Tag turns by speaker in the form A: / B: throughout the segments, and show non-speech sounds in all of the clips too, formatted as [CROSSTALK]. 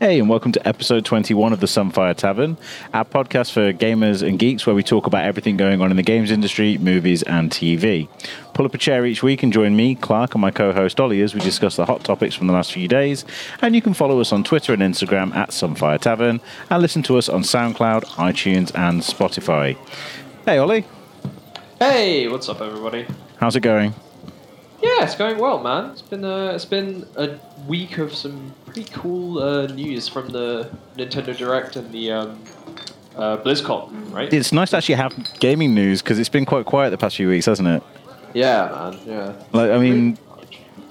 A: Hey, and welcome to episode 21 of the Sunfire Tavern, our podcast for gamers and geeks where we talk about everything going on in the games industry, movies, and TV. Pull up a chair each week and join me, Clark, and my co host Ollie as we discuss the hot topics from the last few days. And you can follow us on Twitter and Instagram at Sunfire Tavern and listen to us on SoundCloud, iTunes, and Spotify. Hey, Ollie,
B: Hey, what's up, everybody?
A: how's it going?
B: Yeah, it's going well, man. It's been uh, it's been a week of some pretty cool uh, news from the Nintendo Direct and the um, uh, BlizzCon, right?
A: It's nice to actually have gaming news because it's been quite quiet the past few weeks, hasn't it?
B: Yeah, man. Yeah.
A: Like, I mean,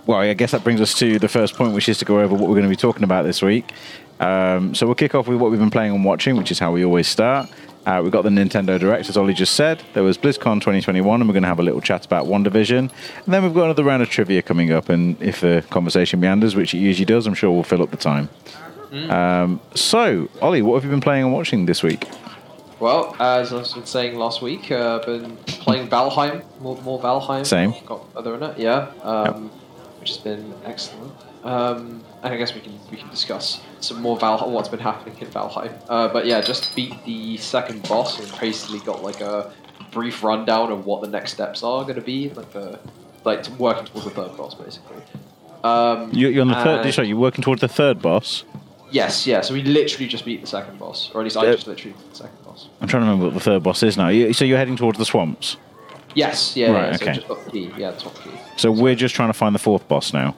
A: well, I guess that brings us to the first point, which is to go over what we're going to be talking about this week. Um, so we'll kick off with what we've been playing and watching, which is how we always start. Uh, we've got the Nintendo Direct, as Ollie just said. There was BlizzCon 2021, and we're going to have a little chat about WandaVision. And then we've got another round of trivia coming up, and if the conversation meanders, which it usually does, I'm sure we'll fill up the time. Um, so, Ollie, what have you been playing and watching this week?
B: Well, as I was saying last week, uh, I've been playing Valheim, more, more Valheim.
A: Same.
B: Got other in it, yeah, um, which has been excellent. Um, and I guess we can we can discuss some more Val what's been happening in Valheim. Uh, but yeah, just beat the second boss and basically got like a brief rundown of what the next steps are going to be, like the like to working towards the third boss, basically. Um,
A: You- You're on the third. Sorry, you're working towards the third boss.
B: Yes, yeah. So we literally just beat the second boss, or at least I just literally beat the second boss.
A: I'm trying to remember what the third boss is now. You- So you're heading towards the swamps.
B: Yes, yeah,
A: Right,
B: yeah. So
A: okay.
B: just up key, yeah, top key.
A: So we're just trying to find the fourth boss now.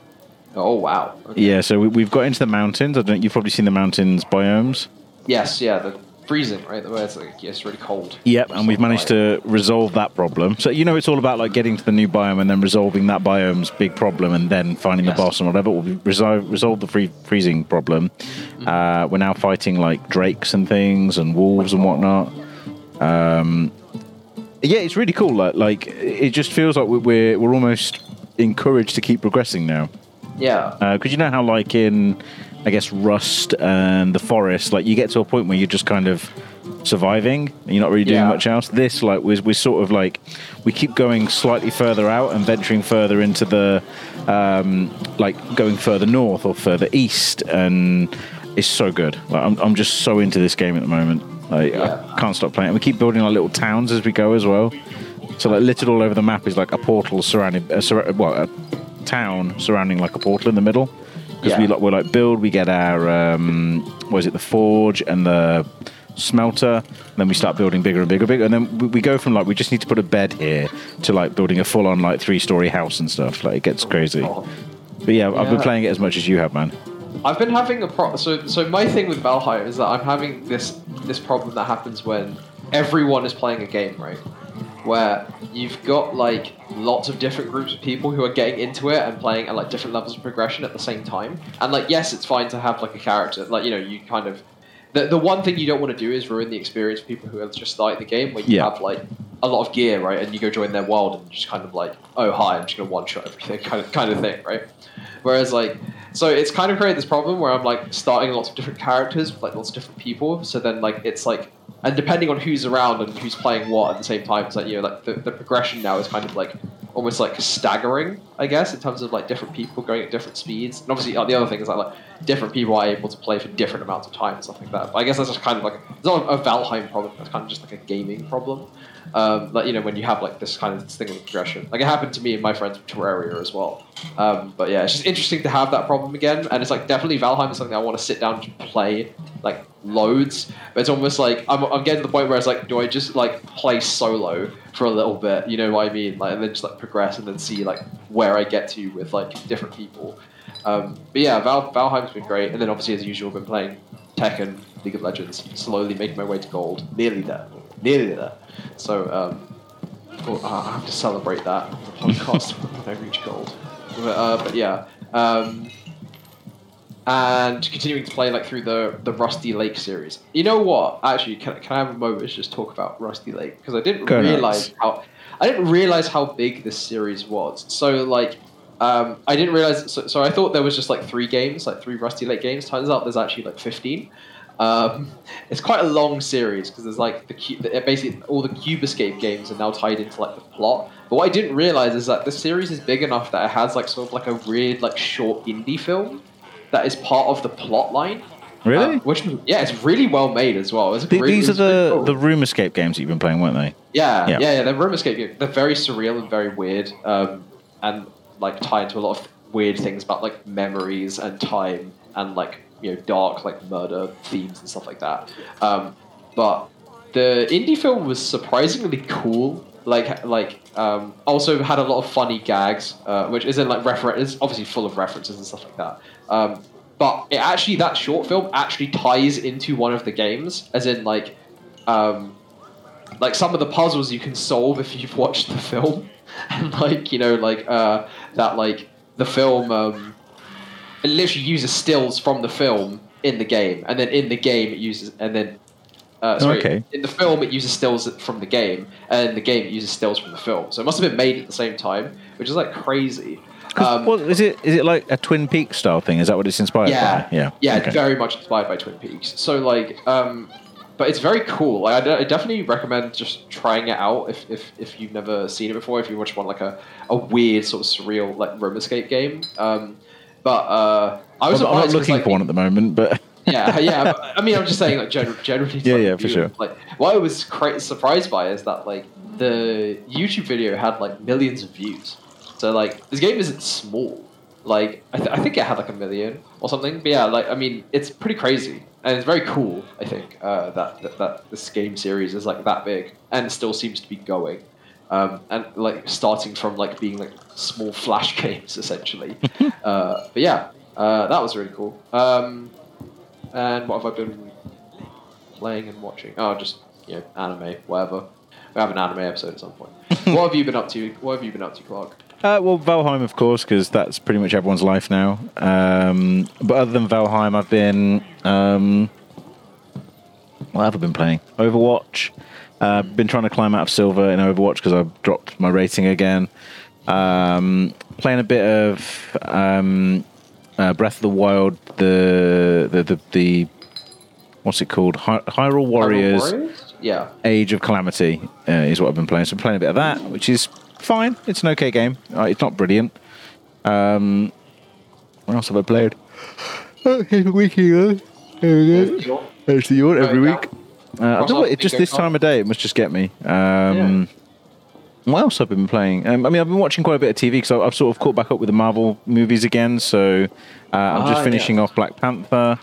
B: Oh wow. Okay.
A: Yeah, so we, we've got into the mountains. I don't. You've probably seen the mountains biomes.
B: Yes, yeah. The freezing, right? The way it's like yeah, it's really cold.
A: Yep, and we've managed to resolve that problem. So you know, it's all about like getting to the new biome and then resolving that biome's big problem, and then finding
B: Yes.
A: the boss and whatever. We've resolved resolved the free, freezing problem. Uh, we're now fighting like drakes and things and wolves and whatnot. Um, yeah, it's really cool. Like, like it just feels like we're we're almost encouraged to keep progressing now.
B: Yeah.
A: Because you know how, like in, I guess Rust and the Forest, like you get to a point where you're just kind of surviving and you're not really doing
B: Yeah.
A: much else. This, like, we're, we're sort of like we keep going slightly further out and venturing further into the, um, like going further north or further east, and it's so good. Like, I'm I'm just so into this game at the moment. Like,
B: Yeah.
A: I can't stop playing. We keep building our little towns as we go as well. So like littered all over the map is like a portal surrounded, uh, sur- well, a town surrounding like a portal in the middle. Because we like we're like build, we get our um, what is it, the forge and the smelter. And then we start building bigger and bigger, and bigger, and then we, we go from like we just need to put a bed here to like building a full on like three story house and stuff. Like it gets crazy.
B: Oh.
A: But yeah, I've been playing it as much as you have, man.
B: I've been having a pro. So, so my thing with Valheim is that I'm having this this problem that happens when everyone is playing a game, right? Where you've got like lots of different groups of people who are getting into it and playing at like different levels of progression at the same time. And like, yes, it's fine to have like a character, like you know, you kind of. The, the one thing you don't want to do is ruin the experience for people who have just started the game, where you
A: Yeah.
B: have like a lot of gear, right? And you go join their world and just kind of like, oh hi, I'm just gonna one shot everything, [LAUGHS] kind of kind of thing, right? Whereas like, so it's kind of created this problem where I'm like starting lots of different characters with like lots of different people. So then like it's like, and depending on who's around and who's playing what at the same time, it's like you know like the, the progression now is kind of like almost like staggering, I guess, in terms of like different people going at different speeds. And obviously uh, the other thing is that like different people are able to play for different amounts of time and stuff like that. But I guess that's just kind of like it's not a Valheim problem. It's kind of just like a gaming problem. Um, like you know when you have like this kind of thing with progression. Like it happened to me and my friends with Terraria as well. Um, but yeah, it's just interesting to have that problem again. And it's like definitely Valheim is something I want to sit down and play like loads. But it's almost like I'm, I'm getting to the point where it's like, do I just like play solo for a little bit? You know what I mean? Like and then just like progress and then see like where I get to with like different people. Um, but yeah, Val, Valheim's been great. And then obviously as usual, I've been playing Tekken, League of Legends, slowly making my way to gold. Nearly there. Nearly there. So um, well, I have to celebrate that on the podcast when I reach gold. But, uh, but yeah. Um, and continuing to play like through the the Rusty Lake series. You know what? Actually, can, can I have a moment to just talk about Rusty Lake because I didn't
A: Go nuts.
B: realize how I didn't realize how big this series was. So like. Um, I didn't realize. So, so I thought there was just like three games, like three Rusty Lake games. Turns out there's actually like fifteen. Um, it's quite a long series because there's like the, the basically all the Cube Escape games are now tied into like the plot. But what I didn't realize is that the series is big enough that it has like sort of like a weird like short indie film that is part of the plot line.
A: Really?
B: Um, which yeah, it's really well made as well. It's
A: Th-
B: really,
A: these are the
B: cool.
A: the room escape games that you've been playing, weren't they?
B: Yeah,
A: Yeah.
B: yeah, yeah. They're room escape games. They're very surreal and very weird, um, and like tie into a lot of weird things about like memories and time and like you know dark like murder themes and stuff like that. Um, but the indie film was surprisingly cool. Like like um, also had a lot of funny gags, uh, which isn't like refer- It's obviously full of references and stuff like that. Um, but it actually that short film actually ties into one of the games, as in like. Um, like some of the puzzles you can solve if you've watched the film [LAUGHS] and like you know like uh that like the film um it literally uses stills from the film in the game and then in the game it uses and then uh, sorry,
A: Okay.
B: in the film it uses stills from the game and in the game it uses stills from the film so it must have been made at the same time which is like crazy um,
A: what is it? Is it like a Twin Peaks style thing? Is that what it's inspired
B: yeah,
A: by? Yeah,
B: yeah,
A: Okay.
B: very much inspired by Twin Peaks. So like, um, but it's very cool. Like, I, I definitely recommend just trying it out if, if, if you've never seen it before. If you just want like a, a weird sort of surreal like room escape game. Um, but uh, I was
A: I'm, I'm not looking
B: like,
A: for one at the moment, but [LAUGHS]
B: yeah, yeah. But, I mean, I'm just saying, like, gen- generally.
A: Yeah,
B: like,
A: yeah, for sure.
B: Like, what I was cra- surprised by is that like the YouTube video had like millions of views. So like, this game isn't small. Like, I, th- I think it had like a million or something. But yeah, like, I mean, it's pretty crazy and it's very cool. I think uh, that, that that this game series is like that big and still seems to be going. Um, and like starting from like being like small flash [LAUGHS] games essentially. [LAUGHS] uh, but yeah, uh, that was really cool. Um, and what have I been playing and watching? Oh, just you know, anime, whatever. We have an anime episode at some point. [LAUGHS] what have you been up to? What have you been up to, Clark?
A: Uh, well, Valheim, of course, because that's pretty much everyone's life now. Um, but other than Valheim, I've been. Um, what have I been playing? Overwatch. Uh, been trying to climb out of silver in Overwatch because I've dropped my rating again. Um, playing a bit of um, uh, Breath of the Wild. The the the, the what's it called? Hy- Hyrule Warriors.
B: Warriors? Yeah.
A: Age of Calamity uh, is what I've been playing. So I'm playing a bit of that, which is fine. It's an okay game. Uh, it's not brilliant. Um, what else have I played? Oh, here's a wiki. Here we go. There's the yawn every
B: Going
A: week. Uh, I don't know, it just this time of day, it must just get me. Um, What else have I been playing? Um, I mean, I've been watching quite a bit of TV because I've sort of caught back up with the Marvel movies again. So uh, I'm
B: Ah,
A: just finishing
B: yeah.
A: off Black Panther.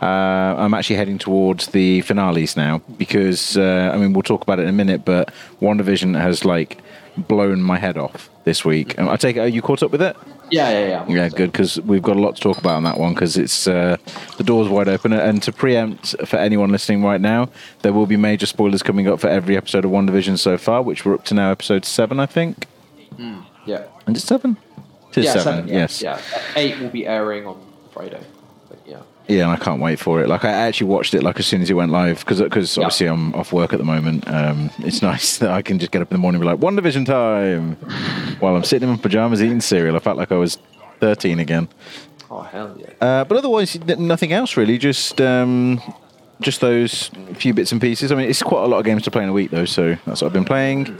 A: Uh, I'm actually heading towards the finales now because uh, I mean we'll talk about it in a minute, but WandaVision has like blown my head off this week. Um, I take it are you caught up with it?
B: Yeah, yeah, yeah.
A: Yeah, good because we've got a lot to talk about on that one because it's uh, the door's wide open. And to preempt for anyone listening right now, there will be major spoilers coming up for every episode of WandaVision so far, which we're up to now, episode seven, I think.
B: Yeah.
A: And it's seven. It is
B: yeah,
A: seven.
B: seven, yeah,
A: yes.
B: Yeah. Eight will be airing on Friday. Yeah,
A: and I can't wait for it. Like I actually watched it like as soon as it went live because because
B: Yeah.
A: obviously I'm off work at the moment. Um, it's [LAUGHS] nice that I can just get up in the morning and be like WandaVision time while I'm sitting in my pajamas eating cereal. I felt like I was 13 again.
B: Oh hell yeah.
A: Uh, but otherwise, nothing else really. Just um, just those few bits and pieces. I mean, it's quite a lot of games to play in a week though, so that's what I've been playing.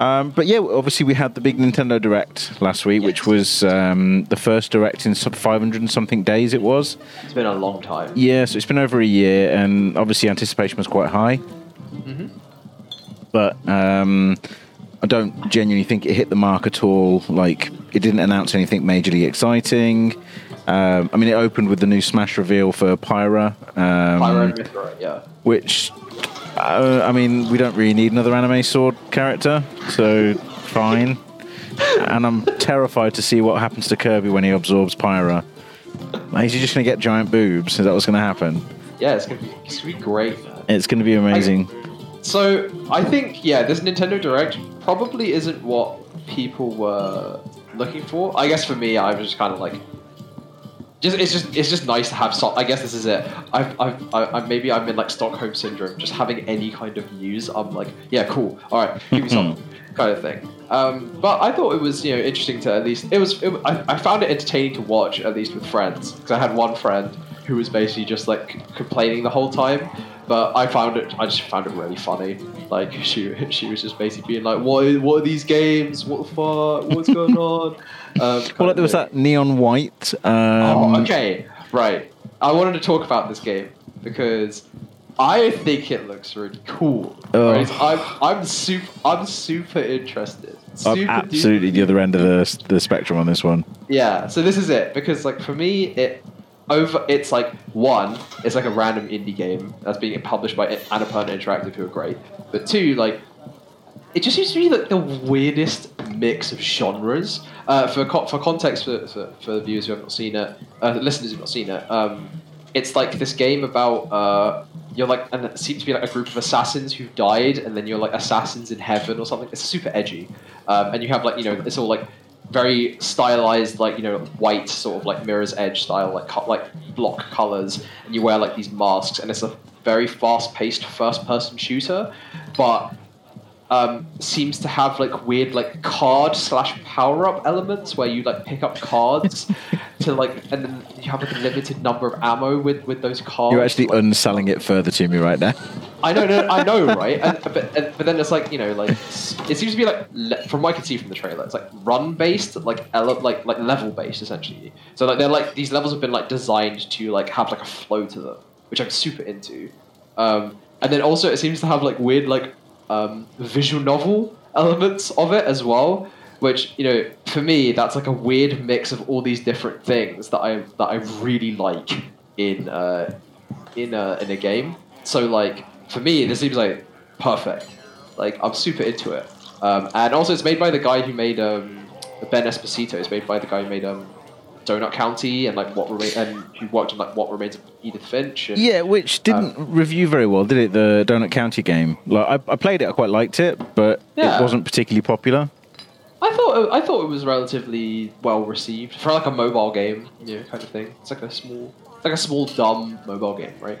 A: Um, but yeah, obviously we had the big Nintendo Direct last week, which was um, the first Direct in some 500 and something days. It was.
B: It's been a long time.
A: Yeah, so it's been over a year, and obviously anticipation was quite high. But um, I don't genuinely think it hit the mark at all. Like, it didn't announce anything majorly exciting. Um, I mean, it opened with the new Smash reveal for Pyra, um,
B: and Mythra, yeah.
A: which, uh, I mean, we don't really need another anime sword character, so fine. and I'm terrified to see what happens to Kirby when he absorbs Pyra. Like, Is he just going to get giant boobs? Is that what's going to happen?
B: Yeah, it's gonna be it's gonna be great, man.
A: It's going to be amazing.
B: So I think yeah, this Nintendo Direct probably isn't what people were looking for. I guess for me, I was just kind of like, just it's just it's just nice to have. So- I guess this is it. I've, I've I, maybe I'm in like Stockholm syndrome. Just having any kind of news, I'm like, yeah, cool. All right, give me something, [LAUGHS] kind of thing. Um, but I thought it was you know interesting to at least it was. It, I, I found it entertaining to watch at least with friends because I had one friend who was basically just like complaining the whole time. But I found it. I just found it really funny. Like she, she was just basically being like, "What? What are these games? What the fuck? What's going [LAUGHS] on?" Um,
A: Well, there was that neon white. Um,
B: Oh, okay, right. I wanted to talk about this game because I think it looks really cool.
A: Oh.
B: Right? I'm, I'm super, I'm super interested.
A: I'm
B: Super
A: absolutely the other end of the the spectrum on this one.
B: Yeah, so this is it because like for me it over it's like one, it's like a random indie game that's being published by Annapurna Interactive who are great. But two, like it just seems to be like the weirdest mix of genres. Uh, for co- for context for, for, for the viewers who have not seen it, uh, listeners who have not seen it, um, it's like this game about uh, you're like and it seems to be like a group of assassins who've died, and then you're like assassins in heaven or something. It's super edgy, um, and you have like you know it's all like very stylized, like you know white sort of like mirror's edge style, like co- like block colors, and you wear like these masks, and it's a very fast paced first person shooter, but um, seems to have like weird like card slash power up elements where you like pick up cards [LAUGHS] to like and then you have like a limited number of ammo with with those cards.
A: You're actually
B: like,
A: unselling it further to me right now.
B: I know, no, I know, [LAUGHS] right? And, but and, but then it's like you know, like it seems to be like from what I can see from the trailer, it's like run based, like ele- like like level based essentially. So like they're like these levels have been like designed to like have like a flow to them, which I'm super into. Um, and then also it seems to have like weird like um, visual novel elements of it as well. Which you know, for me, that's like a weird mix of all these different things that I that I really like in uh, in a in a game. So like for me, this seems like perfect. Like I'm super into it. Um, and also, it's made by the guy who made um, Ben Esposito. It's made by the guy who made um, Donut County and like what remains and who worked on like what remains of Edith Finch. And,
A: Yeah, which didn't um, review very well, did it? The Donut County game. Like I, I played it, I quite liked it, but
B: Yeah.
A: it wasn't particularly popular.
B: I thought it, I thought it was relatively well received for like a mobile game, you know, kind of thing. It's like a small, it's like a small dumb mobile game, right?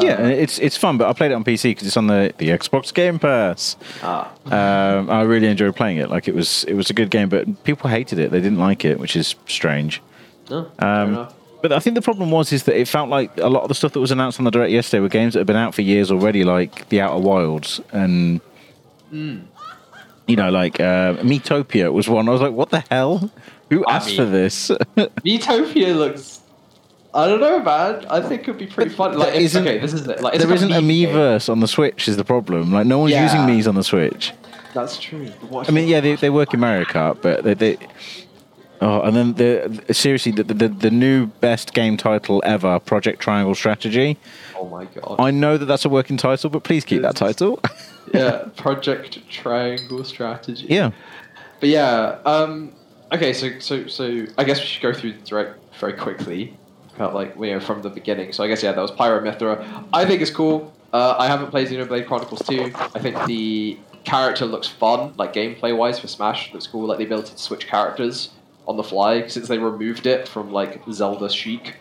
A: Yeah,
B: Uh,
A: and it's it's fun, but I played it on PC because it's on the, the Xbox Game Pass.
B: ah.
A: Um, I really enjoyed playing it. Like it was it was a good game, but people hated it. They didn't like it, which is strange.
B: no,
A: Um, but I think the problem was is that it felt like a lot of the stuff that was announced on the direct yesterday were games that had been out for years already, like The Outer Wilds and
B: Hmm.
A: you know, like uh, Miitopia was one. I was like, what the hell? Who
B: I
A: asked
B: mean-
A: for this? [LAUGHS]
B: Miitopia looks. I don't know, man. I think it would be pretty fun. Like,
A: there
B: it's,
A: isn't-
B: okay, this is it. Like,
A: there isn't a. Miiverse on the Switch. Is the problem? Like no one's
B: Yeah.
A: using Mii's on the Switch.
B: That's true. What
A: I mean, yeah, they, they work in Mario Kart, but they. they Oh, and then the seriously, the, the the new best game title ever, Project Triangle Strategy.
B: oh my god.
A: I know that that's a working title, but please keep that title. [LAUGHS]
B: yeah, [LAUGHS] Project Triangle Strategy.
A: yeah.
B: But yeah, um, okay, so so so I guess we should go through the direct very quickly, like you know from the beginning. So I guess yeah, that was Pyra Mythra. I think it's cool. Uh, I haven't played Xenoblade Chronicles 2. I think the character looks fun, like gameplay wise for Smash looks cool. Like the ability to switch characters on the fly since they removed it from like Zelda Sheik.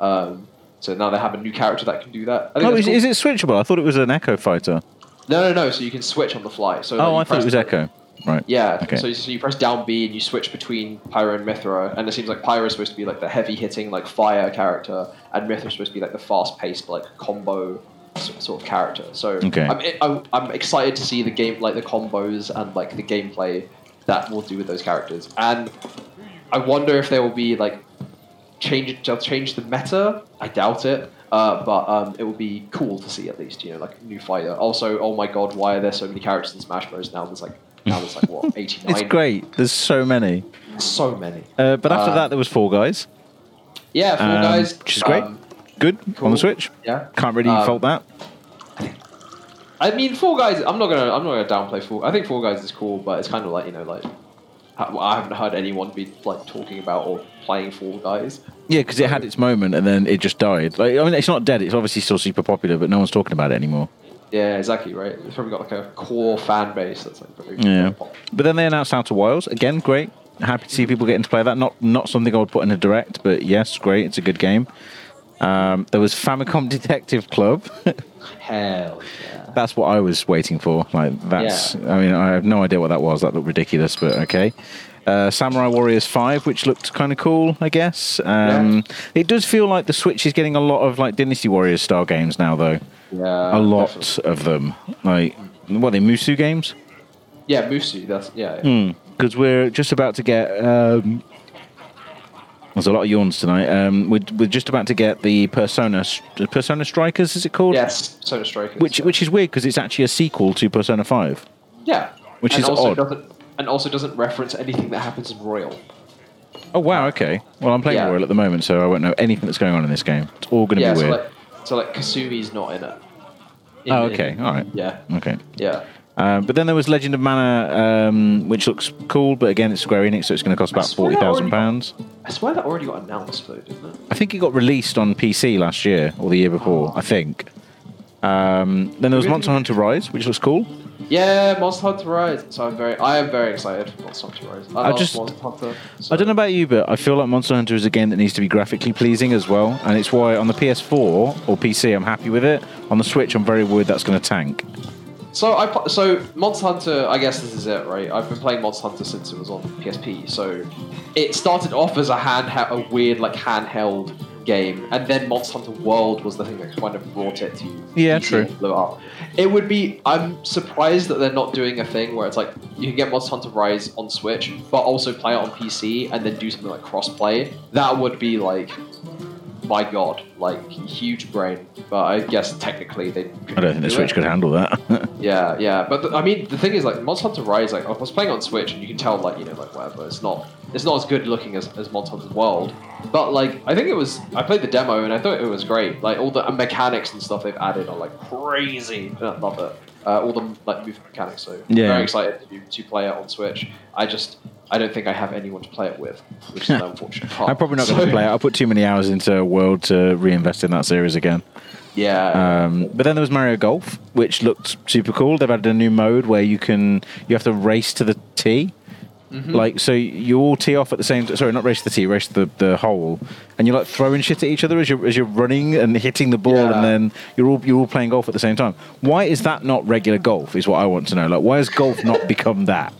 B: Um, so now they have a new character that can do that. I think
A: Oh, is,
B: cool.
A: is it switchable? I thought it was an Echo Fighter.
B: No, no, no. So you can switch on the fly. So
A: Oh, I thought it was
B: the-
A: Echo. Right.
B: Yeah.
A: Okay.
B: So, so you press down B and you switch between Pyra and Mythra, and it seems like Pyra is supposed to be like the heavy hitting like fire character, and Mythra is supposed to be like the fast paced like combo sort of character. So
A: Okay.
B: I'm, I'm I'm excited to see the game like the combos and like the gameplay that we'll do with those characters, and I wonder if there will be like change they'll change the meta. I doubt it. Uh, but um, it would be cool to see at least, you know, like a new fighter. Also, oh my god, why are there so many characters in Smash Bros? Now there's like now there's like what eighty [LAUGHS] nine.
A: It's great. There's so many.
B: So many.
A: Uh, but after
B: Uh,
A: that, there was Fall Guys,
B: Yeah, Fall
A: um,
B: Guys,
A: which is great.
B: um,
A: Good on the Switch.
B: yeah,
A: Can't really
B: Um,
A: fault that.
B: I mean, Fall Guys. I'm not gonna I'm not gonna downplay Fall. I think Fall Guys is cool, but it's kind of like you know like I haven't heard anyone be like talking about or playing Fall Guys.
A: Yeah, because it had its moment and then it just died. Like, I mean, it's not dead. It's obviously still super popular, but no one's talking about it anymore.
B: Yeah, exactly right. It's probably got like a core fan base that's like very
A: Yeah. But then they announced Outer Wilds again. Great. Happy to see people getting to play that. Not not something I would put in a direct, but yes, great. It's a good game. Um, there was Famicom [LAUGHS] Detective Club.
B: Hell yeah.
A: that's what I was waiting for. Like that's. Yeah. I mean, I have no idea what that was. That looked ridiculous, but okay. Uh, Samurai Warriors Five, which looked kind of cool, I guess. Um, It does feel like the Switch is getting a lot of like Dynasty Warriors style games now, though.
B: Yeah,
A: a lot
B: definitely.
A: of them. Like what are they Musou games?
B: Yeah, Musou. That's yeah. yeah.
A: Because we're just about to get um, There's a lot of yawns tonight. Um, we're, we're just about to get the Persona Persona Strikers, is it called?
B: Yes, Persona Strikers.
A: Which
B: yeah.
A: which is weird because it's actually a sequel to Persona Five.
B: yeah,
A: which
B: and
A: is
B: also
A: odd.
B: And also doesn't reference anything that happens in Royal.
A: Oh wow, okay. Well, I'm playing
B: Yeah.
A: Royal at the moment, so I won't know anything that's going on in this game. It's all going to
B: Yeah,
A: be
B: so
A: weird.
B: like, so like Kasumi's not in it. In-
A: oh,
B: in-
A: okay, all right,
B: Yeah,
A: okay.
B: yeah.
A: Um, but then there was Legend of Mana, um, which looks cool, but again, it's Square Enix, so it's going to cost about forty
B: that
A: pounds.
B: I swear that already got announced though, didn't it?
A: I think it got released on PC last year or the year before. I think. Um, then there was
B: Maybe-
A: Monster Hunter Rise, which looks cool.
B: Yeah, Monster Hunter Rise. So I'm very, I am very excited for Monster Hunter Rise. I,
A: I
B: love
A: just-
B: Monster Hunter. so-
A: I don't know about you, but I feel like Monster Hunter is a game that needs to be graphically pleasing as well, and it's why on the PS4 or PC I'm happy with it. On the Switch, I'm very worried that's going to tank.
B: So I so Monster Hunter. I guess this is it, right? I've been playing Monster Hunter since it was on PSP. So it started off as a hand, a weird like handheld game, and then Monster Hunter World was the thing that kind of brought it to
A: Yeah, true.
B: and blew it up. It would be. I'm surprised that they're not doing a thing where it's like you can get Monster Hunter Rise on Switch, but also play it on PC and then do something like cross-play. That would be like. My God, like huge brain, but I guess technically they.
A: I don't think the Switch could handle that. [LAUGHS]
B: Yeah, yeah, but the, I mean, the thing is, like, Monster Hunter Rise, like, I was playing on Switch, and you can tell, like, you know, like, whatever, it's not, it's not as good looking as, as Monster Hunter World, but like, I think it was, I played the demo, and I thought it was great. Like, all the mechanics and stuff they've added are like crazy. I love it. Uh, all the like movement mechanics. So
A: Yeah.
B: very excited to, to play it on Switch. I just, I don't think I have anyone to play it with, which is an [LAUGHS] unfortunate part.
A: I'm probably not going to
B: So-
A: play it. I'll put too many hours into World to reinvest in that series again.
B: Yeah.
A: Um, but then there was Mario Golf, which looked super cool. They've added a new mode where you can you have to race to the tee.
B: Mm-hmm.
A: Like so, you all tee off at the same. Sorry, not race to the tee, race to the, the hole, and you're like throwing shit at each other as you're as you're running and hitting the ball,
B: Yeah.
A: and then you're all you're all playing golf at the same time. Why is that not regular golf? Is what I want to know. Like, why has golf not become that?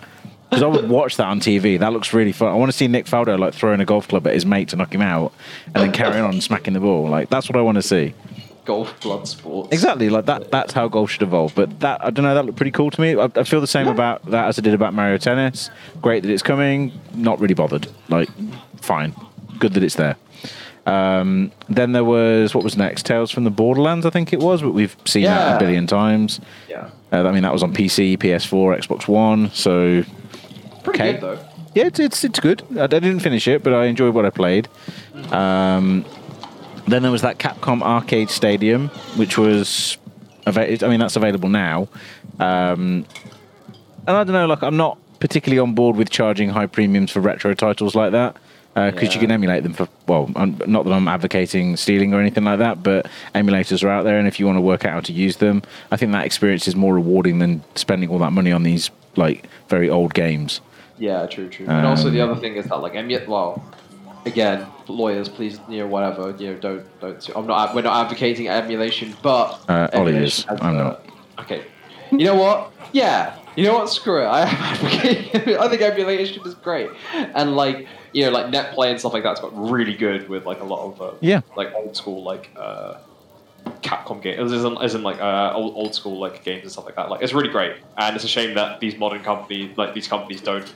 A: Because I would watch that on TV. That looks really fun. I want to see Nick Faldo like throwing a golf club at his mate to knock him out, and then carrying on smacking the ball. Like that's what I want to see.
B: Golf blood sports.
A: Exactly, like that. That's how golf should evolve. But that I don't know. That looked pretty cool to me. I, I feel the same
B: Yeah.
A: about that as I did about Mario Tennis. Great that it's coming. Not really bothered. Like, fine. Good that it's there. Um, then there was what was next? Tales from the Borderlands, I think it was, but we've seen that a billion times.
B: Yeah.
A: Uh, I mean, that was on PC, PS4, Xbox One. So
B: Pretty
A: Okay.
B: good though.
A: yeah, it's it's, it's good. I, I didn't finish it, but I enjoyed what I played. Um, then there was that Capcom Arcade Stadium, which was, ava- I mean, that's available now. Um, and I don't know, like I'm not particularly on board with charging high premiums for retro titles like that. Because you
B: Yeah.
A: can emulate them for well, I'm, not that I'm advocating stealing or anything like that, but emulators are out there, and if you want to work out how to use them, I think that experience is more rewarding than spending all that money on these like very old games.
B: Yeah, true, true. and also the
A: Um,
B: other thing is that like emu- well, again, lawyers, please, you know, whatever, you know, don't, don't. I'm not. We're not advocating emulation, but
A: Uh, Ollie is. I'm not.
B: Okay. You know what? Yeah. You know what? Screw it. [LAUGHS] I am advocating. I think emulation is great, and like you know, like NetPlay and stuff like that's got really good with like a lot of uh,
A: Yeah.
B: like old school like. uh Capcom games, as in, as in like uh, old, old school like games and stuff like that. Like it's really great, and it's a shame that these modern companies, like these companies, don't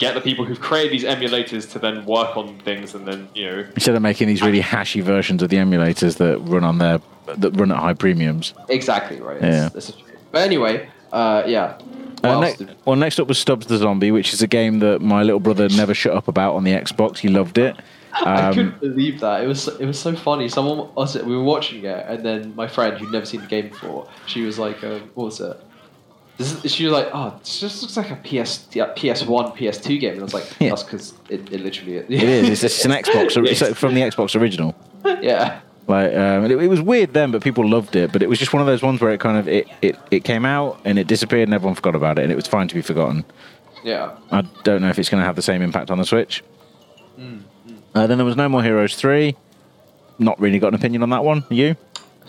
B: get the people who've created these emulators to then work on things and then you know
A: Instead of making these really hashy versions of the emulators that run on their that run at high premiums.
B: exactly right.
A: Yeah.
B: It's, it's. But anyway, uh, yeah.
A: Uh, ne- well, next up was Stubbs the Zombie, which is a game that my little brother never shut up about on the Xbox. He loved it. [LAUGHS]
B: I
A: Um,
B: couldn't believe that. It was it was so funny. Someone it, we were watching it, and then my friend who'd never seen the game before, she was like, um, "What was it?" Is, she was like, "Oh, this just looks like a PS yeah, PS One, PS Two game." And I was like,
A: Yeah.
B: "That's because it, it literally is."
A: it is. It's, [LAUGHS] it's an Xbox. It's from the Xbox original.
B: yeah.
A: Like um, it, it was weird then, but people loved it. But it was just one of those ones where it kind of it, it, it came out and it disappeared and everyone forgot about it, and it was fine to be forgotten.
B: Yeah.
A: I don't know if it's going to have the same impact on the Switch.
B: Mm,
A: Uh, then there was No More Heroes three. Not really got an opinion on that one. You?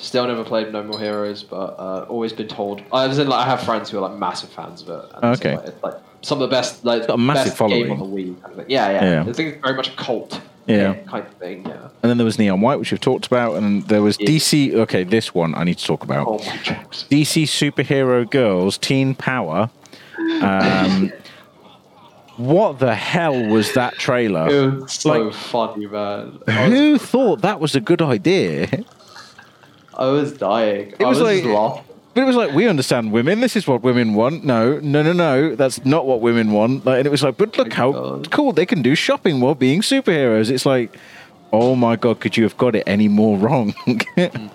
B: Still never played No More Heroes, but uh, always been told. I was in like I have friends who are like massive fans of it. And
A: Okay.
B: So, like, it's like some of the best like
A: got a massive following.
B: game on the Wii. Kind of thing. Yeah, yeah,
A: Yeah.
B: I think it's very much a cult.
A: Yeah.
B: Kind of thing. Yeah.
A: And then there was Neon White, which we've talked about, and there was
B: Yeah.
A: DC. Okay, this one I need to talk about.
B: Oh my.
A: DC Superhero Girls Teen Power, um, [LAUGHS] what the hell was that trailer?
B: It was so
A: Like-
B: funny, man.
A: Who thought that was a good idea?
B: I was dying.
A: It
B: I
A: was
B: was
A: like-. But it was like we understand women. This is what women want. No, no, no, no. That's not what women want. Like, and it was like, but look
B: oh
A: how
B: God.
A: cool they can do shopping while being superheroes. It's like, oh my god, could you have got it any more wrong? [LAUGHS] Mm, mm, mm.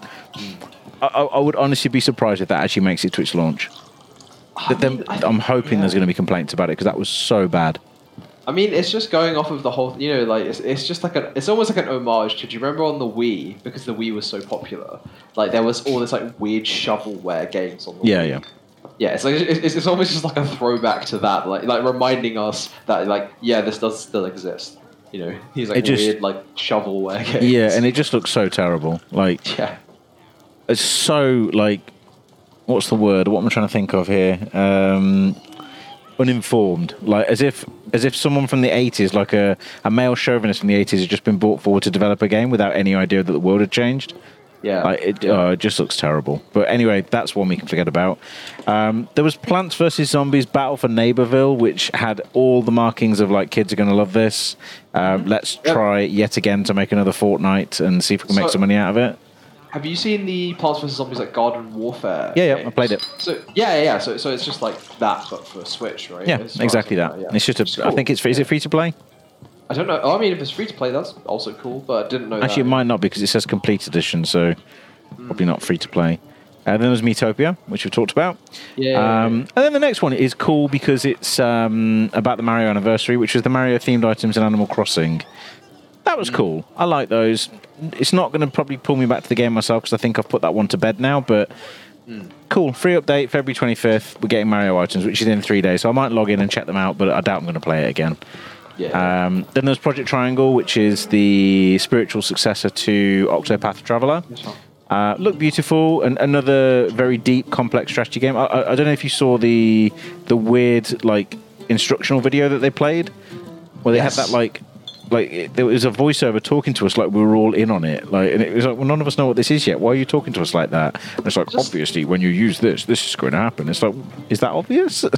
A: I, I I would honestly be surprised if that actually makes it to its launch. But then
B: mean, I
A: I'm
B: think-
A: hoping there's going to be complaints about it because that was so bad.
B: I mean, it's just going off of the whole, you know, like it's, it's just like a, it's almost like an homage to. Do you remember on the Wii because the Wii was so popular? Like there was all this like weird shovelware games on the
A: Yeah,
B: Wii.
A: yeah.
B: Yeah, it's like it's, it's almost just like a throwback to that, like like reminding us that like yeah, this does still exist. You know, he's like
A: It just-
B: weird like shovelware games.
A: Yeah, and it just looks so terrible. Like [LAUGHS]
B: yeah,
A: it's so like what's the word what am i trying to think of here um uninformed like as if as if someone from the 80s like a, a male chauvinist from the 80s had just been brought forward to develop a game without any idea that the world had changed.
B: Yeah.
A: like it, uh, it just looks terrible. But anyway that's one we can forget about. Um, there was plants vs zombies battle for neighborville which had all the markings of like kids are going to love this. Um, let's try yet again to make another Fortnite and see if we can make some money out of it
B: Have you seen the Plants vs Zombies like Garden Warfare?
A: Yeah, yeah, I played it.
B: So yeah, yeah, yeah. So so it's just like that, but for a Switch, right?
A: yeah exactly that
B: yeah.
A: it's just a
B: Which is
A: I think it's is it free to play
B: I don't know. Oh, I mean, if it's free to play, that's also cool. But I didn't know.
A: Actually, it might not because it says complete edition, so probably not free to play. And then there's Miitopia, which we've talked about.
B: Yeah.
A: Um, and then the next one is cool because it's um, about the Mario anniversary, which is the Mario themed items in Animal Crossing. That was cool. I like those. It's not going to probably pull me back to the game myself because I think I've put that one to bed now, but. Cool. Free update, February 25th. We're getting Mario items, which is in three days. So I might log in and check them out, but I doubt I'm going to play it again.
B: Yeah.
A: Um, then there's Project Triangle, which is the spiritual successor to Octopath Traveler. Uh, look beautiful, and another very deep, complex strategy game. I, I, I don't know if you saw the the weird like instructional video that they played, where they
B: Yes.
A: had that like like there was a voiceover talking to us like we were all in on it. Like, and it was like, well, none of us know what this is yet. Why are you talking to us like that? And it's like,
B: Just-
A: obviously, when you use this, this is going to happen. It's like, is that obvious? [LAUGHS]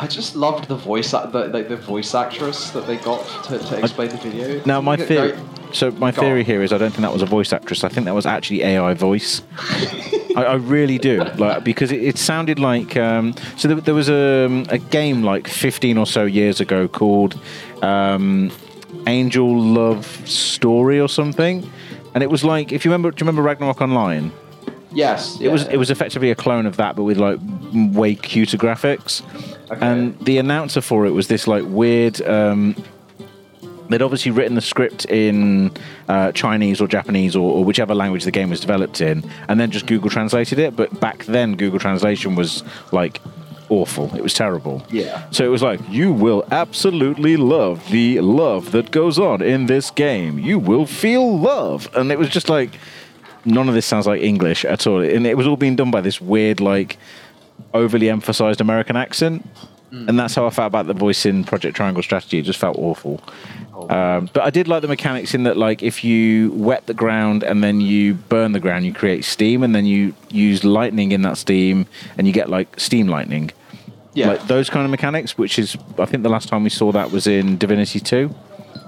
B: I just loved the voice, the, like the voice actress that they got to, to explain the video.
A: Now, my theory. So my theory here is I don't think that was a voice actress. I think that was actually AI voice. [LAUGHS] I, I really do, like because it, it sounded like. Um, so there, there was a, a game like 15 or so years ago called um, Angel Love Story or something, and it was like if you remember, do you remember Ragnarok Online?
B: Yes,
A: It was it was effectively a clone of that, but with like way cuter graphics.
B: Okay.
A: And the announcer for it was this like weird. Um, they'd obviously written the script in uh, Chinese or Japanese or, or whichever language the game was developed in, and then just Google translated it. But back then, Google translation was like awful. It was terrible.
B: Yeah.
A: So it was like, you will absolutely love the love that goes on in this game. You will feel love. And it was just like, none of this sounds like English at all. And it was all being done by this weird, like, overly emphasized American accent. And that's how I felt about the voice in Project Triangle Strategy. It just felt awful. Um, but I did like the mechanics in that, like, if you wet the ground and then you burn the ground, you create steam, and then you use lightning in that steam, and you get like steam lightning
B: yeah.
A: like those kind of mechanics, which is I think the last time we saw that was in Divinity Two.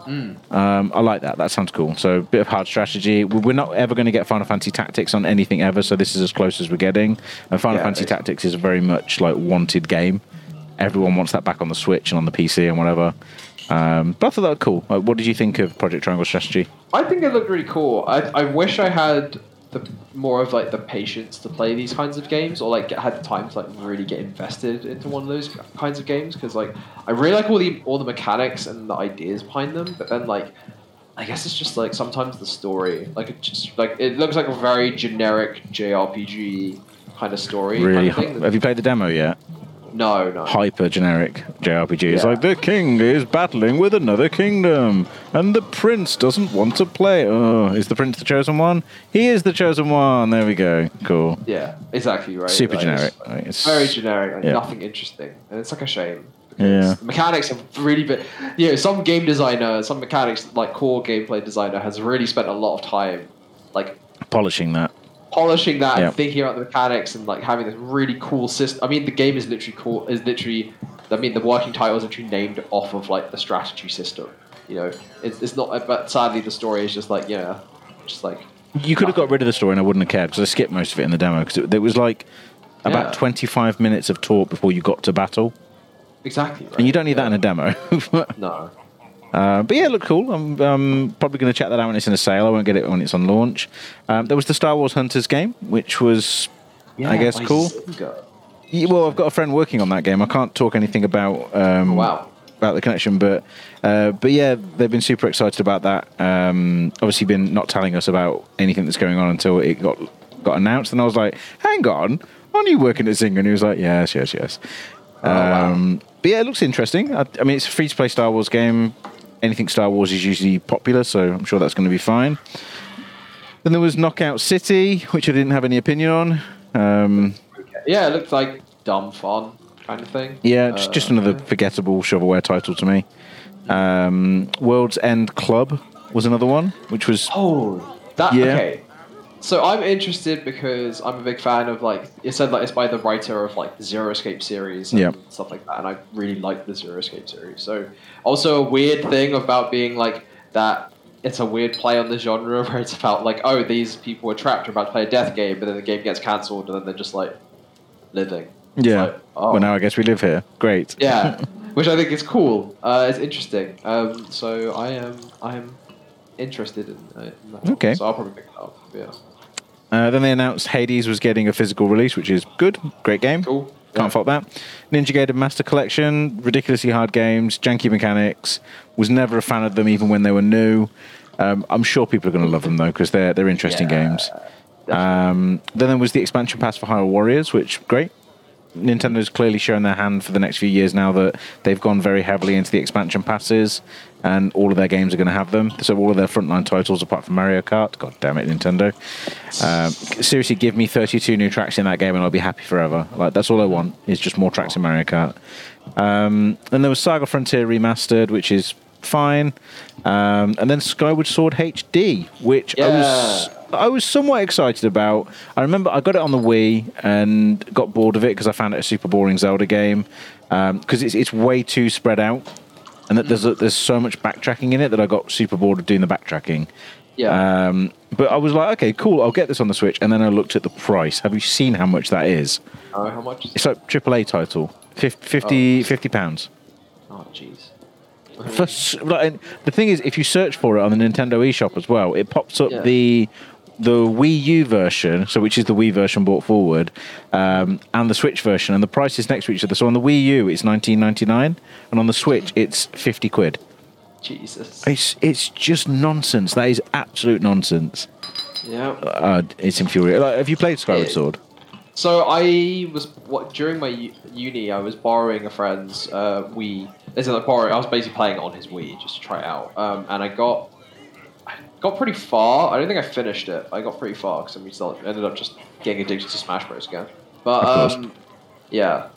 A: Um, I like that. That sounds cool. So a bit of hard strategy. We- We're not ever going to get Final Fantasy Tactics on anything ever, so this is as close as we're getting. And Final
B: Yeah,
A: Fantasy Tactics is a very much like wanted game. Everyone wants that back on the Switch and on the PC and whatever. Um, but I thought that was cool. Like, what did you think of Project Triangle Strategy?
B: I think it looked really cool. I, I wish I had the more of like the patience to play these kinds of games, or like get, had the time to like really get invested into one of those kinds of games. Because like I really like all the all the mechanics and the ideas behind them, but then like I guess it's just like sometimes the story, like it just like it looks like a very generic JRPG kind of story.
A: Really?
B: kind of thing.
A: Have you played the demo yet?
B: No, no.
A: hyper generic JRPG. It's
B: Yeah.
A: like the king is battling with another kingdom, and the prince doesn't want to play. Oh, is the prince the chosen one? He is the chosen one. There we go. Cool.
B: Yeah, exactly right.
A: Super
B: Like,
A: generic.
B: it's
A: Like, it's-
B: Very generic, like
A: Yeah.
B: nothing interesting, and it's like a shame.
A: Yeah.
B: The mechanics have really been, you know, some game designer, some mechanics like core gameplay designer has really spent a lot of time, like
A: Polishing that.
B: Polishing that
A: Yeah.
B: and thinking about the mechanics and like having this really cool system. I mean, the game is literally cool. Is literally I mean, the working title is actually named off of like the strategy system. You know, it's, it's not. But sadly, the story is just like yeah, just like
A: You could have got rid of the story and I wouldn't have cared because I skipped most of it in the demo because it, there was like about
B: Yeah.
A: 25 minutes of talk before you got to battle.
B: exactly. Right?
A: And you don't need that in a demo. [LAUGHS]
B: No.
A: Uh, but yeah, it looked cool. I'm um, probably going to check that out when it's in a sale. I won't get it when it's on launch. Um, there was the Star Wars Hunters game, which was, I guess, cool. Yeah, Well, I've got a friend working on that game. I can't talk anything about um,
B: Oh, wow.
A: about the connection, but uh, but yeah, they've been super excited about that. Um, obviously, been not telling us about anything that's going on until it got got announced, and I was like, "Hang on, aren't you working at Zynga?" And he was like, "Yes, yes, yes."
B: Oh, wow.
A: um, But yeah, it looks interesting. I, I mean, it's a free to play Star Wars game. Anything Star Wars is usually popular, so I'm sure that's going to be fine. Then there was Knockout City, which I didn't have any opinion on. Um,
B: Yeah, it looked like dumb fun kind of thing.
A: Yeah, just,
B: Uh,
A: just another forgettable shovelware title to me. Um, World's End Club was another one, which was
B: Oh, that
A: Yeah.
B: okay. So I'm interested because I'm a big fan of like it said like it's by the writer of like the Zero Escape series and
A: Yeah.
B: stuff like that, and I really like the Zero Escape series. So also a weird thing about being like that. It's a weird play on the genre [LAUGHS] where it's about like oh these people are trapped, are about to play a death game, but then the game gets cancelled, and then they're just like living.
A: Yeah.
B: like, oh.
A: Well, now I guess we live here. Great.
B: Yeah, [LAUGHS] which I think is cool. Uh, it's interesting. Um, so I am I am interested in, uh, in that. one.
A: Okay.
B: So I'll probably pick it up. Yeah.
A: Uh, then they announced Hades was getting a physical release, which is good. Great game.
B: Cool.
A: Can't
B: Yeah.
A: fault that. Ninja Gaiden Master Collection, ridiculously hard games, janky mechanics. Was never a fan of them, even when they were new. Um, I'm sure people are going to love them though because they're they're interesting
B: Yeah,
A: games. Um, then there was the expansion pass for Hyrule Warriors, which great. Nintendo's clearly shown their hand for the next few years now that they've gone very heavily into the expansion passes, and all of their games are going to have them. So all of their frontline titles, apart from Mario Kart, God damn it, Nintendo. Um, seriously, give me 32 new tracks in that game, and I'll be happy forever. Like that's all I want is just more tracks in Mario Kart. Um, and there was Saga Frontier remastered, which is fine. Um, and then Skyward Sword HD, which I was
B: Yeah.
A: I was somewhat excited about. I remember I got it on the Wii and got bored of it because I found it a super boring Zelda game because it's it's way too spread out, and that there's a, there's so much backtracking in it that I got super bored of doing the backtracking.
B: Yeah.
A: Um, but I was like, okay, cool, I'll get this on the Switch, and then I looked at the price. Have you seen how much that is?
B: oh, how much?
A: It's like AAA title, Fif- 50
B: Oh.
A: 50 pounds.
B: Oh, jeez.
A: For, like, the thing is, if you search for it on the Nintendo eShop as well, it pops up
B: Yeah.
A: the the Wii U version, so which is the Wii version brought forward, um, and the Switch version, and the prices next to each other. So on the Wii U, it's nineteen ninety nine, and on the Switch, it's fifty quid.
B: Jesus.
A: It's it's just nonsense. That is absolute nonsense.
B: Yeah.
A: Uh, it's infuriating. Like, have you played Skyward
B: Yeah.
A: Sword?
B: So I was what during my uni, I was borrowing a friend's uh, Wii. Isn't like borrowing? I was basically playing it on his Wii just to try it out. Um, and I got, got pretty far. I don't think I finished it. I got pretty far because I still ended up just getting addicted to Smash Bros. again. But um, yeah,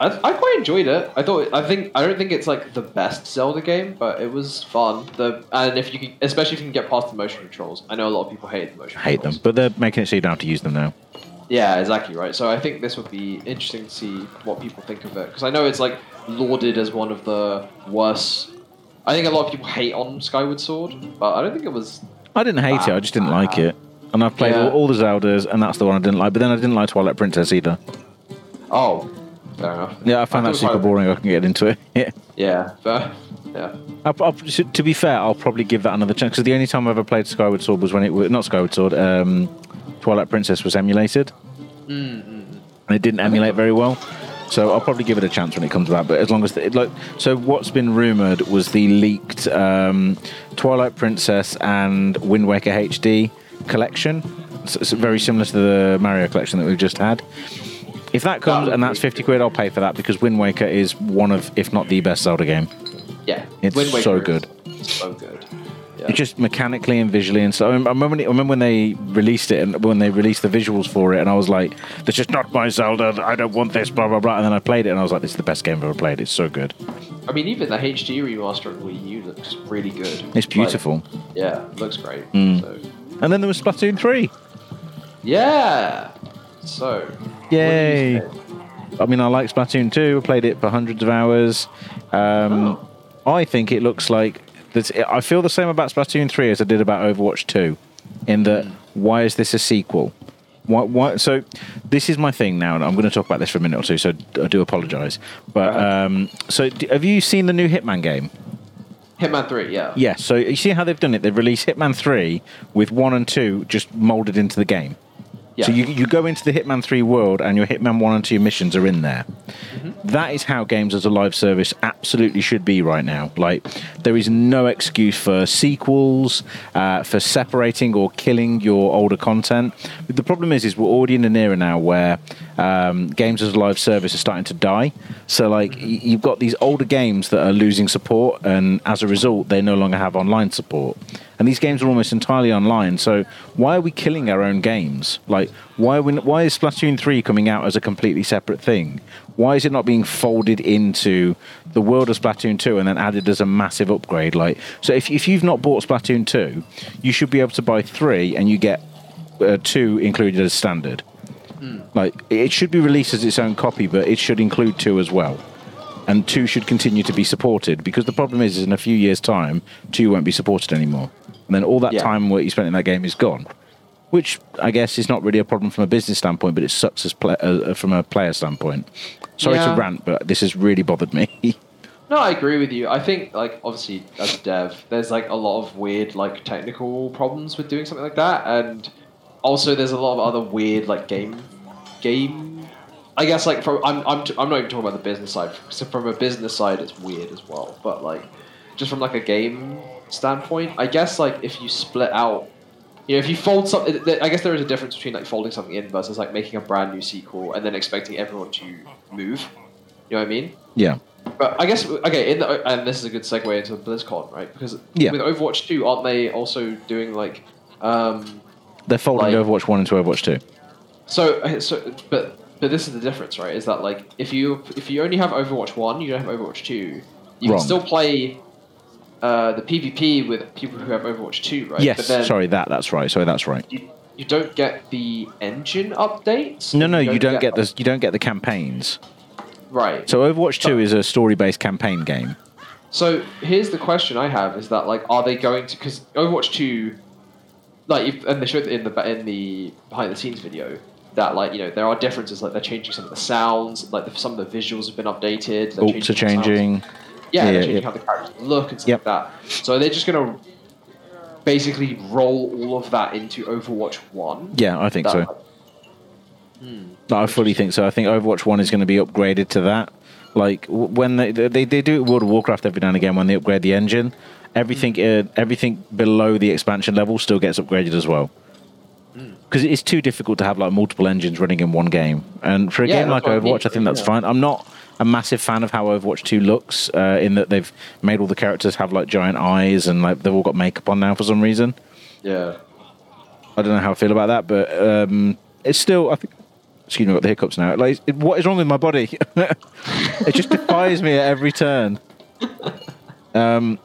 B: I, I quite enjoyed it. I thought I think I don't think it's like the best Zelda game, but it was fun. The and if you can, especially if you can get past the motion controls. I know a lot of people hate the motion.
A: Hate them, but they're making it so you don't have to use them now.
B: Yeah, exactly right. So I think this would be interesting to see what people think of it because I know it's like lauded as one of the worst. I think a lot of people hate on Skyward Sword, but I don't think it was.
A: I didn't hate it. I just didn't like it. And I've played
B: Yeah.
A: all, all the Zeldas, and that's the one I didn't like. But then I didn't like Twilight Princess either.
B: Oh, fair enough.
A: Yeah, I found
B: thought
A: that super
B: quite-
A: boring. I can get into it. [LAUGHS] Yeah.
B: Yeah, fair. Yeah.
A: I'll, I'll, to be fair, I'll probably give that another chance because the only time I ever played Skyward Sword was when it was not Skyward Sword. Um, Twilight Princess was emulated, mm, mm, mm. and it didn't emulate very well. So I'll probably give it a chance when it comes back. But as long as the, it, like, so what's been rumored was the leaked um, Twilight Princess and Wind Waker HD collection. So it's very similar to the Mario collection that we've just had. If that comes and that's fifty quid, I'll pay for that because Wind Waker is one of, if not the best Zelda game.
B: Yeah.
A: It's
B: Wind Waker
A: so good.
B: So good. Yeah.
A: Just mechanically and visually and so. I remember, when, I remember when they released it and when they released the visuals for it, and I was like, "This is not my Zelda. I don't want this." Blah blah blah. And then I played it, and I was like, "This is the best game I've ever played. It's so good.
B: I mean, even the HD remaster of Wii U looks really good.
A: It's beautiful."
B: Like, yeah, it looks great.
A: Mm.
B: So,
A: And then there was Splatoon three.
B: yeah. So.
A: Yay. I mean, I like Splatoon 2. I played it for hundreds of hours. Um, I think it looks like. I feel the same about Splatoon 3 as I did about Overwatch 2. In that, why is this a sequel? Why, why, so this is my thing now, and I'm going to talk about this for a minute or two. So I do apologise, but um, so d- have you seen the new Hitman game?
B: Hitman Three, yeah.
A: Yeah. So you see how they've done it? They've released Hitman Three with one and two just molded into the game.
B: Yeah.
A: So you, you go into the Hitman 3 world and your Hitman 1 and 2 missions are in there.
B: Mm-hmm.
A: That is how games as a live service absolutely should be right now. Like, there is no excuse for sequels, uh, for separating or killing your older content. But the problem is, is we're already in an era now where um, games as a live service are starting to die. So, like, y- you've got these older games that are losing support, and as a result, they no longer have online support. And these games are almost entirely online. So why are we killing our own games? Like, why are we, why is Splatoon 3 coming out as a completely separate thing? Why is it not being folded into the world of Splatoon 2 and then added as a massive upgrade? Like, so if, if you've not bought Splatoon 2, you should be able to buy 3 and you get uh, 2 included as standard. Like, it should be released as its own copy, but it should include 2 as well and two should continue to be supported because the problem is, is in a few years' time, two won't be supported anymore, and then all that
B: Yeah.
A: time what you spent in that game is gone. Which I guess is not really a problem from a business standpoint, but it sucks as play, uh, from a player standpoint. Sorry
B: Yeah.
A: to rant, but this has really bothered me. [LAUGHS]
B: No, I agree with you. I think like obviously as a dev, there's like a lot of weird like technical problems with doing something like that, and also there's a lot of other weird like game game. I guess like from I'm I'm, t- I'm not even talking about the business side. So from a business side, it's weird as well. But like just from like a game standpoint, I guess like if you split out. You know, if you fold something, I guess there is a difference between like folding something in versus like making a brand new sequel and then expecting everyone to move. You know what I mean?
A: yeah,
B: But I guess okay, in the, and this is a good segue into BlizzCon, right? Because
A: Yeah.
B: with Overwatch two, aren't they also doing like, um,
A: they're folding
B: Like-
A: Overwatch one into Overwatch two.
B: so so but but this is the difference, right? Is that like if you if you only have Overwatch one, you don't have Overwatch two. You
A: Wrong.
B: can still play uh, the PvP with people who have Overwatch two, right?
A: Yes,
B: But then
A: sorry, that that's right. Sorry, that's right.
B: You, you don't get the engine updates.
A: No, no, you don't get the you don't get the campaigns.
B: right.
A: So Overwatch two is a story-based campaign game.
B: So here's the question I have: Is that like, are they going to? Because Overwatch two, like, if, and they showed in the in the behind the scenes video that like you know there are differences. Like they're changing some of the sounds. Like the, some of the visuals have been updated.
A: Oops are changing.
B: Yeah,
A: Yeah,
B: changing
A: yeah.
B: how the characters look and stuff
A: Yep.
B: like that. So they're just gonna basically roll all of that into Overwatch one?
A: Yeah, I think
B: That-
A: so. No, hmm. I fully think so. I think Overwatch One is going to be upgraded to that. Like when they they, they do World of Warcraft every now and again when they upgrade the engine, everything hmm. uh, everything below the expansion level still gets upgraded as well. Hmm. Because it's too difficult to have like multiple engines running in one game, and for a
B: Yeah,
A: game like
B: that's I mean,
A: Overwatch, I think that's
B: yeah.
A: fine. I'm not a massive fan of how Overwatch Two looks, uh, in that they've made all the characters have like giant eyes and like they've all got makeup on now for some reason.
B: Yeah.
A: I don't know how I feel about that, but um, it's still. I think. Excuse me, I've got the hiccups now. Like, it, what is wrong with my body? [LAUGHS] it just defies me at every turn. [LAUGHS] Um,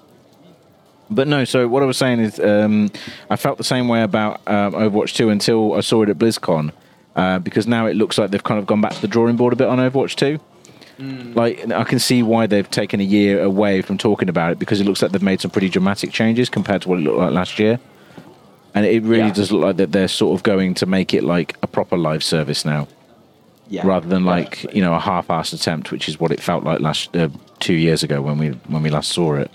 A: but no. So what I was saying is, um, I felt the same way about um, Overwatch 2 until I saw it at BlizzCon, uh, because now it looks like they've kind of gone back to the drawing board a bit on Overwatch 2. Like I can see why they've taken a year away from talking about it because it looks like they've made some pretty dramatic changes compared to what it looked like last year. And it really
B: Yeah.
A: does look like that they're sort of going to make it like a proper live service now,
B: Yeah.
A: rather than like
B: Definitely.
A: you know a half-assed attempt, which is what it felt like last uh, two years ago when we when we last saw it.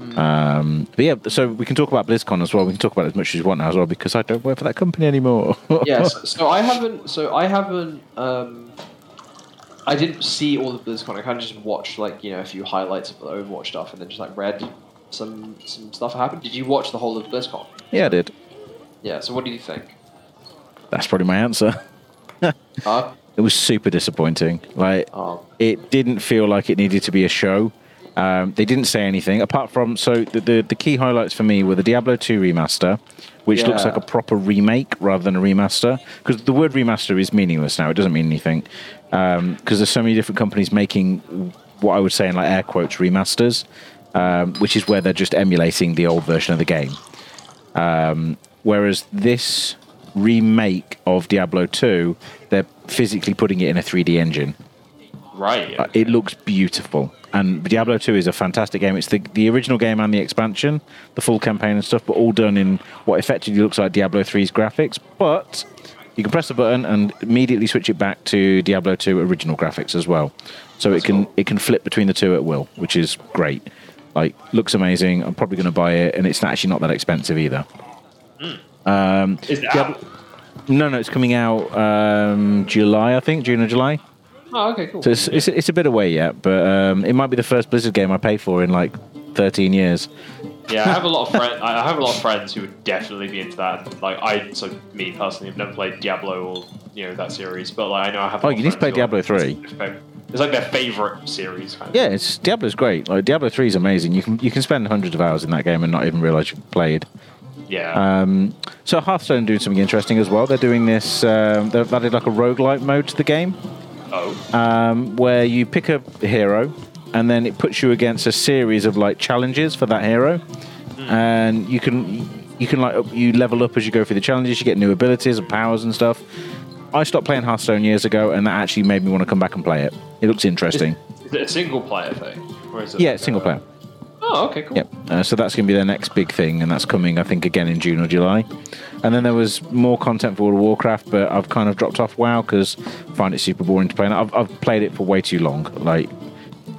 B: Mm.
A: Um, but yeah, so we can talk about BlizzCon as well. We can talk about it as much as you want now as well because I don't work for that company anymore.
B: yes. [LAUGHS] So I haven't. So I haven't. Um, I didn't see all of BlizzCon. I kind of just watched like you know a few highlights of the Overwatch stuff, and then just like read some some stuff happened. Did you watch the whole of BlizzCon?
A: yeah, I did.
B: Yeah. So what did you think?
A: That's probably my answer. [LAUGHS]
B: Huh?
A: It was super disappointing. Like
B: Um,
A: it didn't feel like it needed to be a show. Um, they didn't say anything apart from so the, the the key highlights for me were the Diablo 2 remaster, which looks like a proper remake rather than a remaster. Because the word remaster is meaningless now; it doesn't mean anything. Because there's so many different companies making what I would say in like air quotes remasters, um, which is where they're just emulating the old version of the game. Um, whereas this remake of Diablo 2, they're physically putting it in a 3D engine.
B: Right.
A: Uh, it looks beautiful. And Diablo 2 is a fantastic game. It's the, the original game and the expansion, the full campaign and stuff, but all done in what effectively looks like Diablo 3's graphics. But you can press the button and immediately switch it back to Diablo 2 original graphics as well. So it can it can flip between the two at will, which is great. Like looks amazing. I'm probably going to buy it, and it's actually not that expensive either. Um,
B: Is it
A: Diablo-
B: out?
A: no, no, it's coming out um, July, I think, June or July.
B: Oh, okay, cool.
A: So it's, it's, it's a bit away yet, but um, it might be the first Blizzard game I pay for in like 13 years.
B: Yeah, I have a lot of friends. I have a lot of friends who would definitely be into that. Like I, so me personally, have never played Diablo or you know that series, but like I know I have. a
A: Oh, you need to play Diablo 3.
B: It's like their favorite series. Kind of.
A: Yeah, it's Diablo's great. Like Diablo 3 is amazing. You can you can spend hundreds of hours in that game and not even realize you've played.
B: Yeah.
A: Um, so Hearthstone doing something interesting as well. They're doing this. Um, they've added like a roguelike mode to the game.
B: oh.
A: um, where you pick a hero and then it puts you against a series of like challenges for that hero and you can you can like you level up as you go through the challenges you get new abilities and powers and stuff i stopped playing hearthstone years ago and that actually made me want to come back and play it it looks interesting
B: Is it a single player thing? Or is it
A: yeah
B: like
A: single
B: a-
A: player
B: Oh, okay, cool.
A: Yep. Uh, so that's going to be their next big thing, and that's coming, I think, again in June or July. And then there was more content for World of Warcraft, but I've kind of dropped off WoW because I find it super boring to play. And I've, I've played it for way too long. Like,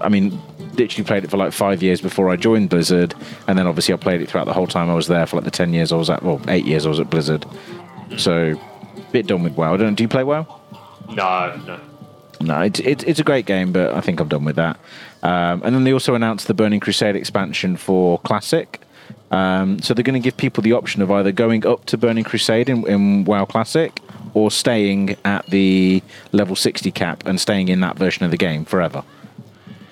A: I mean, literally played it for like five years before I joined Blizzard, and then obviously I played it throughout the whole time I was there for like the ten years I was at, well, eight years I was at Blizzard. So, bit done with WoW. I don't. Do you play WoW?
B: No, no.
A: No, it's it, it's a great game, but I think I'm done with that. Um, and then they also announced the Burning Crusade expansion for Classic. Um, so they're going to give people the option of either going up to Burning Crusade in, in WoW Classic or staying at the level 60 cap and staying in that version of the game forever.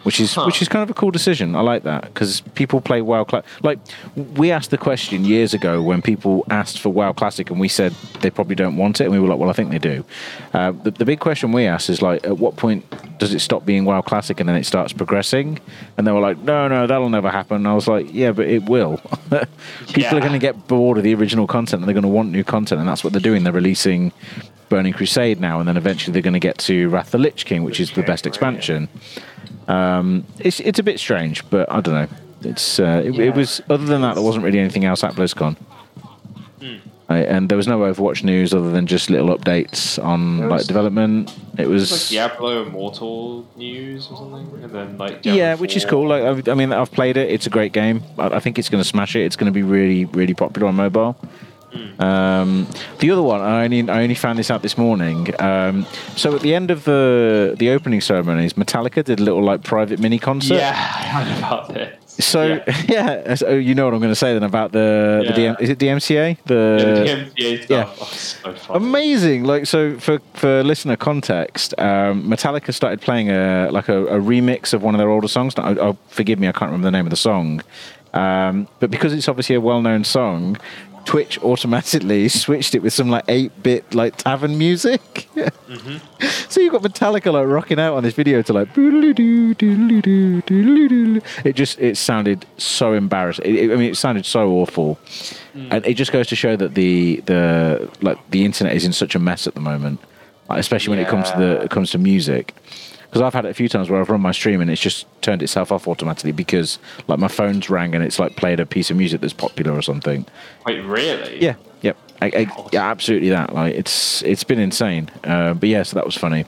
A: Which is
B: Huh.
A: which is kind of a cool decision. I like that because people play WoW Classic. Like we asked the question years ago when people asked for WoW Classic, and we said they probably don't want it, and we were like, "Well, I think they do." Uh, the, the big question we asked is like, at what point does it stop being WoW Classic and then it starts progressing? And they were like, "No, no, that'll never happen." And I was like, "Yeah, but it will." [LAUGHS] people
B: Yeah.
A: are going to get bored of the original content, and they're going to want new content, and that's what they're doing. They're releasing Burning Crusade now, and then eventually they're going to get to Wrath the Lich King, which is the best
B: right, yeah.
A: Um, it's it's a bit strange, but I don't know. It's uh, it,
B: Yeah.
A: it was other than that, there wasn't really anything else at BlizzCon. I, and there was no Overwatch news other than just little updates on
B: There
A: like development. It
B: It's
A: was
B: like Diablo Immortal news or something, and then like Diablo
A: yeah, which is cool. Like I've, I mean, I've played it. It's a great game. I, I think it's going to smash it. It's going to be really really popular on mobile. Um, the other one, I only I only found this out this morning. Um, so at the end of the the opening ceremonies, Metallica did a little like private mini concert.
B: Yeah, [LAUGHS] I heard about this.
A: So
B: yeah, [LAUGHS]
A: yeah, so you know what I'm going to say then about the the DM, is it DMCA the,
B: yeah, the DMCA stuff.
A: yeah.
B: Oh, so
A: amazing like so for for listener context um, Metallica started playing a like a, a remix of one of their older songs now, oh, forgive me I can't remember the name of the song um, but because it's obviously a well-known song Twitch automatically [LAUGHS] switched it with some like 8-bit like tavern music. Mm-hmm. [LAUGHS] So you've got Metallica like rocking out on this video to like it just it sounded so embarrassing It- it- I mean it sounded so awful and it just goes to show that the the like the internet is in such a mess at the moment like, especially when it comes to the it comes to music because I've had it a few times where I've run my stream and it's just turned itself off automatically because like my phone's rang and it's like played a piece of music that's popular or something
B: Wait, really?
A: yeah yep I, I, yeah absolutely that like it's it's been insane uh, but yeah so that was funny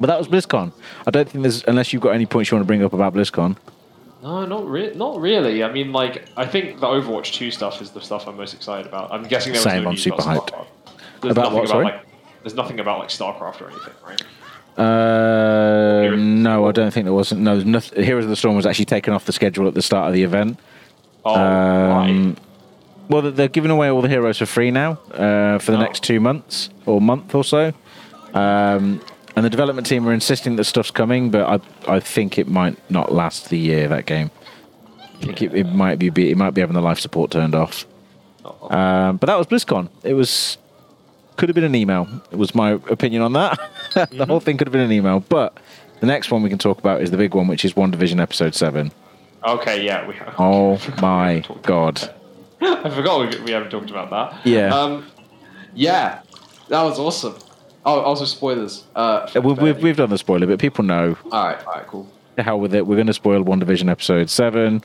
A: but that was BlizzCon I don't think there's unless you've got any points you want to bring up about BlizzCon
B: No, not really. Not really. I mean, like, I think the Overwatch two stuff is the stuff I'm most excited about. I'm guessing there was
A: Same,
B: no
A: I'm super hyped.
B: There's
A: About
B: nothing
A: what, sorry?
B: like, there's nothing about like StarCraft or anything, right?
A: Uh, no, I don't think there wasn't. No, nothing, Heroes of the Storm was actually taken off the schedule at the start of the event.
B: Oh,
A: Um,
B: right.
A: Well, they're giving away all the heroes for free now uh, for the
B: Oh.
A: next two months or month or so. Um, and the development team are insisting that stuff's coming, but I I think it might not last the year. That game, I think it, it might be it might be having the life support turned off.
B: Oh,
A: Um, but that was BlizzCon. It was could have been an email. It was my opinion on that. [LAUGHS] the whole thing could have been an email. But the next one we can talk about is the big one, which is WandaVision Episode Seven.
B: okay, yeah. We, have. Oh [LAUGHS] we
A: my god! [LAUGHS]
B: I forgot we, we haven't talked about that.
A: Yeah.
B: Um, yeah, that was awesome. Oh, also spoilers. Uh,
A: Uh, We've, we've, we've done the spoiler, but people know.
B: all right, all right, cool.
A: The hell with it. We're going to spoil WandaVision episode seven.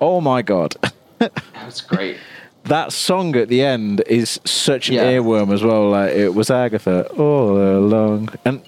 A: Oh my god.
B: That's great.
A: That song at the end is such an
B: Yeah.
A: earworm as well. Like it was Agatha all along, and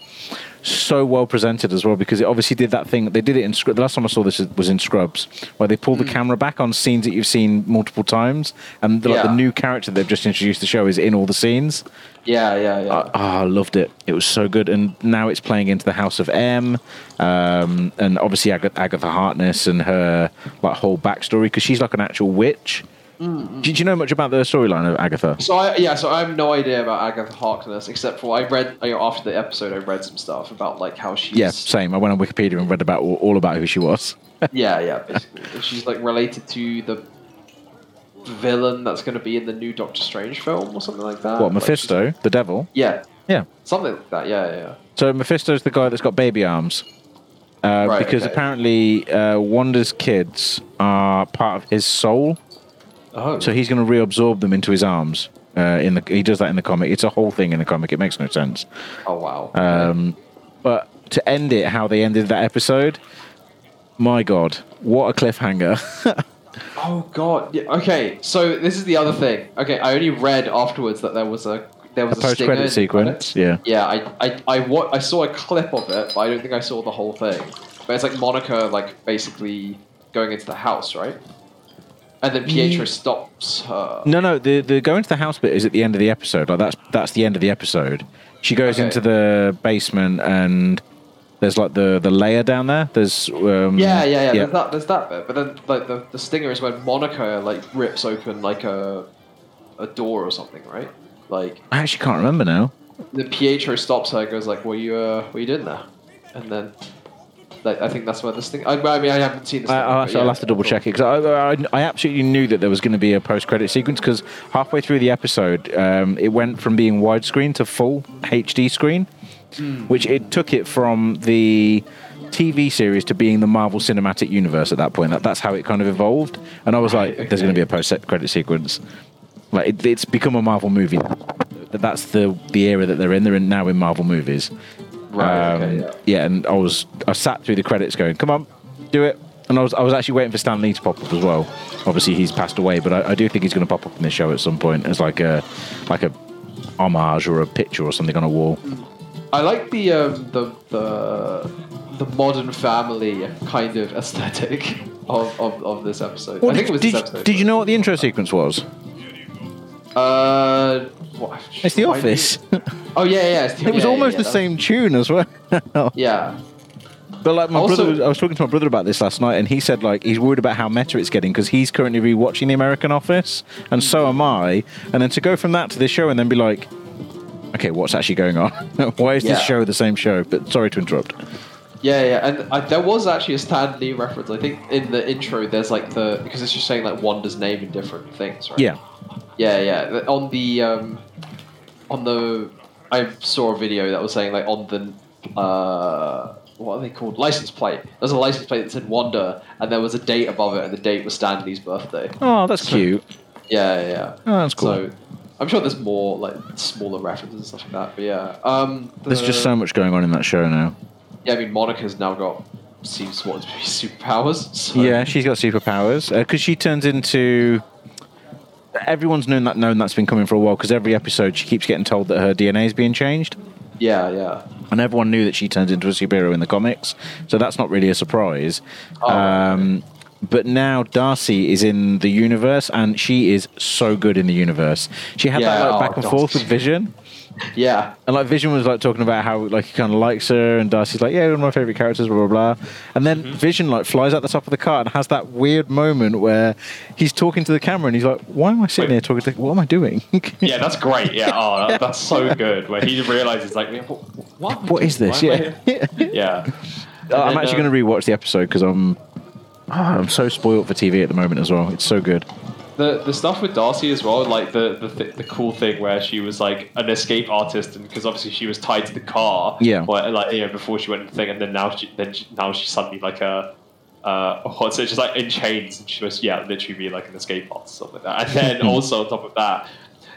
A: so well presented as well because it obviously did that thing. They did it in The last time I saw this was in Scrubs, where they pull the camera back on scenes that you've seen multiple times, and the, like, the new character they've just introduced to the show is in all the scenes.
B: Yeah, yeah, yeah.
A: Oh, I loved it. It was so good, and now it's playing into the House of M, um, and obviously Ag- Agatha Harkness and her like whole backstory because she's like an actual witch. Did you know much about the storyline of Agatha?
B: So I yeah, so I have no idea about Agatha Harkness except for I read you know, after the episode I read some stuff about like how she.
A: Yeah, same. I went on Wikipedia and read about all, all about who she was. [LAUGHS]
B: yeah yeah basically she's like related to the villain that's going to be in the new Doctor Strange film or something like that.
A: what
B: Like,
A: Mephisto, the devil?
B: yeah,
A: Yeah.
B: something like that. Yeah, yeah.
A: So Mephisto's the guy that's got baby arms. Uh,
B: Right,
A: because
B: okay.
A: apparently uh, Wanda's kids are part of his soul,
B: Oh,
A: so he's going to reabsorb them into his arms. Uh, in the he does that in the comic. It's a whole thing in the comic. It makes no sense.
B: oh wow.
A: Um, but to end it, how they ended that episode, my God, what a cliffhanger! [LAUGHS]
B: Oh god. Yeah, okay, so this is the other thing. Okay, I only read afterwards that there was a there was
A: a
B: a,
A: post-credit sequence. Yeah.
B: Yeah, I I I, wa- I saw a clip of it, but I don't think I saw the whole thing. But it's like Monica like basically going into the house, right? And then Pietro stops her.
A: No, no, the the going to the house bit is at the end of the episode. Like that's that's the end of the episode. She goes
B: Okay.
A: into the basement and there's like the the layer down there. There's um,
B: Yeah, yeah, yeah. There's that. There's that bit. But then, like the, the stinger is when Monica like rips open like a a door or something, right? Like
A: I actually can't remember now.
B: the Pietro stops her, goes like, "What you, uh, what are you doing there?" And then, like, I think that's where this thing. I, I mean, I haven't seen this.
A: I,
B: thing,
A: I'll, to, I'll have to double check it because I, I, I absolutely knew that there was going to be a post credit sequence because halfway through the episode, um, it went from being widescreen to full HD screen,
B: Hmm.
A: which it took it from the TV series to being the Marvel Cinematic Universe at that point. That, that's how it kind of evolved. And I was like, there's going to be a post credit sequence. Like it, it's become a Marvel movie. That's the the era that they're in. They're in now in Marvel movies.
B: Right.
A: Um,
B: okay, yeah.
A: yeah, and I was I sat through the credits going, "Come on, do it!" And I was I was actually waiting for Stan Lee to pop up as well. Obviously, he's passed away, but I, I do think he's going to pop up in this show at some point as like a like a homage or a picture or something on a wall.
B: I like the um, the the the modern family kind of aesthetic of, of, of this episode. I think it was
A: did,
B: this episode.
A: did you know what the intro sequence was?
B: Uh, what?
A: It's The
B: Why
A: Office.
B: did- Oh yeah, yeah. It's [LAUGHS] the,
A: it was
B: yeah,
A: almost
B: yeah,
A: the
B: that-
A: same tune as well. [LAUGHS]
B: Yeah.
A: But like my
B: Also-
A: brother, was, I was talking to my brother about this last night, and he said like he's worried about how meta it's getting because he's currently rewatching The American Office, and so am I. And then to go from that to this show and then be like, okay, what's actually going on? [LAUGHS] Why is
B: Yeah.
A: this show the same show? But sorry to interrupt.
B: Yeah, yeah, and I, there was actually a Stan Lee reference. I think in the intro, there's like the because it's just saying like Wanda's name in different things, right?
A: Yeah,
B: yeah, yeah. On the um, on the I saw a video that was saying like on the uh, what are they called? License plate. There's a license plate that said Wanda, and there was a date above it, and the date was Stan Lee's birthday.
A: Oh, that's cute.
B: Yeah, yeah. yeah.
A: Oh, that's cool.
B: So I'm sure there's more like smaller references and stuff like that. But yeah, um,
A: There's just so much going on in that show now.
B: Yeah, I mean Monica's now got seems what to [LAUGHS] be superpowers. So.
A: Yeah, she's got superpowers because she turns into. Everyone's known that known that's been coming for a while because every episode she keeps getting told that her DNA is being changed,
B: Yeah, yeah.
A: and everyone knew that she turns into a superhero in the comics, so that's not really a surprise.
B: Oh,
A: um, but now Darcy is in the universe, and she is so good in the universe. She had
B: Yeah,
A: that like,
B: oh,
A: back and
B: Darcy.
A: forth with Vision.
B: Yeah.
A: And like Vision was like talking about how like he kind of likes her, and Darcy's like, yeah, one of my favorite characters, blah blah blah. And then
B: Mm-hmm.
A: Vision like flies out the top of the car and has that weird moment where he's talking to the camera and he's like, why am I sitting
C: Wait.
A: here talking to? What am I doing? [LAUGHS]
C: Yeah, that's great. Yeah, oh, that, that's so good. Where he realizes, like, what, what,
A: is this? Yeah, [LAUGHS]
C: yeah.
A: I'm
C: then,
A: actually
C: uh,
A: going to rewatch the episode because I'm. oh, [SIGHS] I'm so spoiled for TV at the moment as well. It's so good.
C: The the stuff with Darcy as well, like the the, th- the cool thing where she was like an escape artist, and because obviously she was tied to the car,
A: Yeah.
C: or, like you know before she went in the thing, and then now she then she, now she's suddenly like a. Uh, it? Just like in chains, and she was yeah, literally be like an escape artist, or something like that. And then [LAUGHS] also on top of that,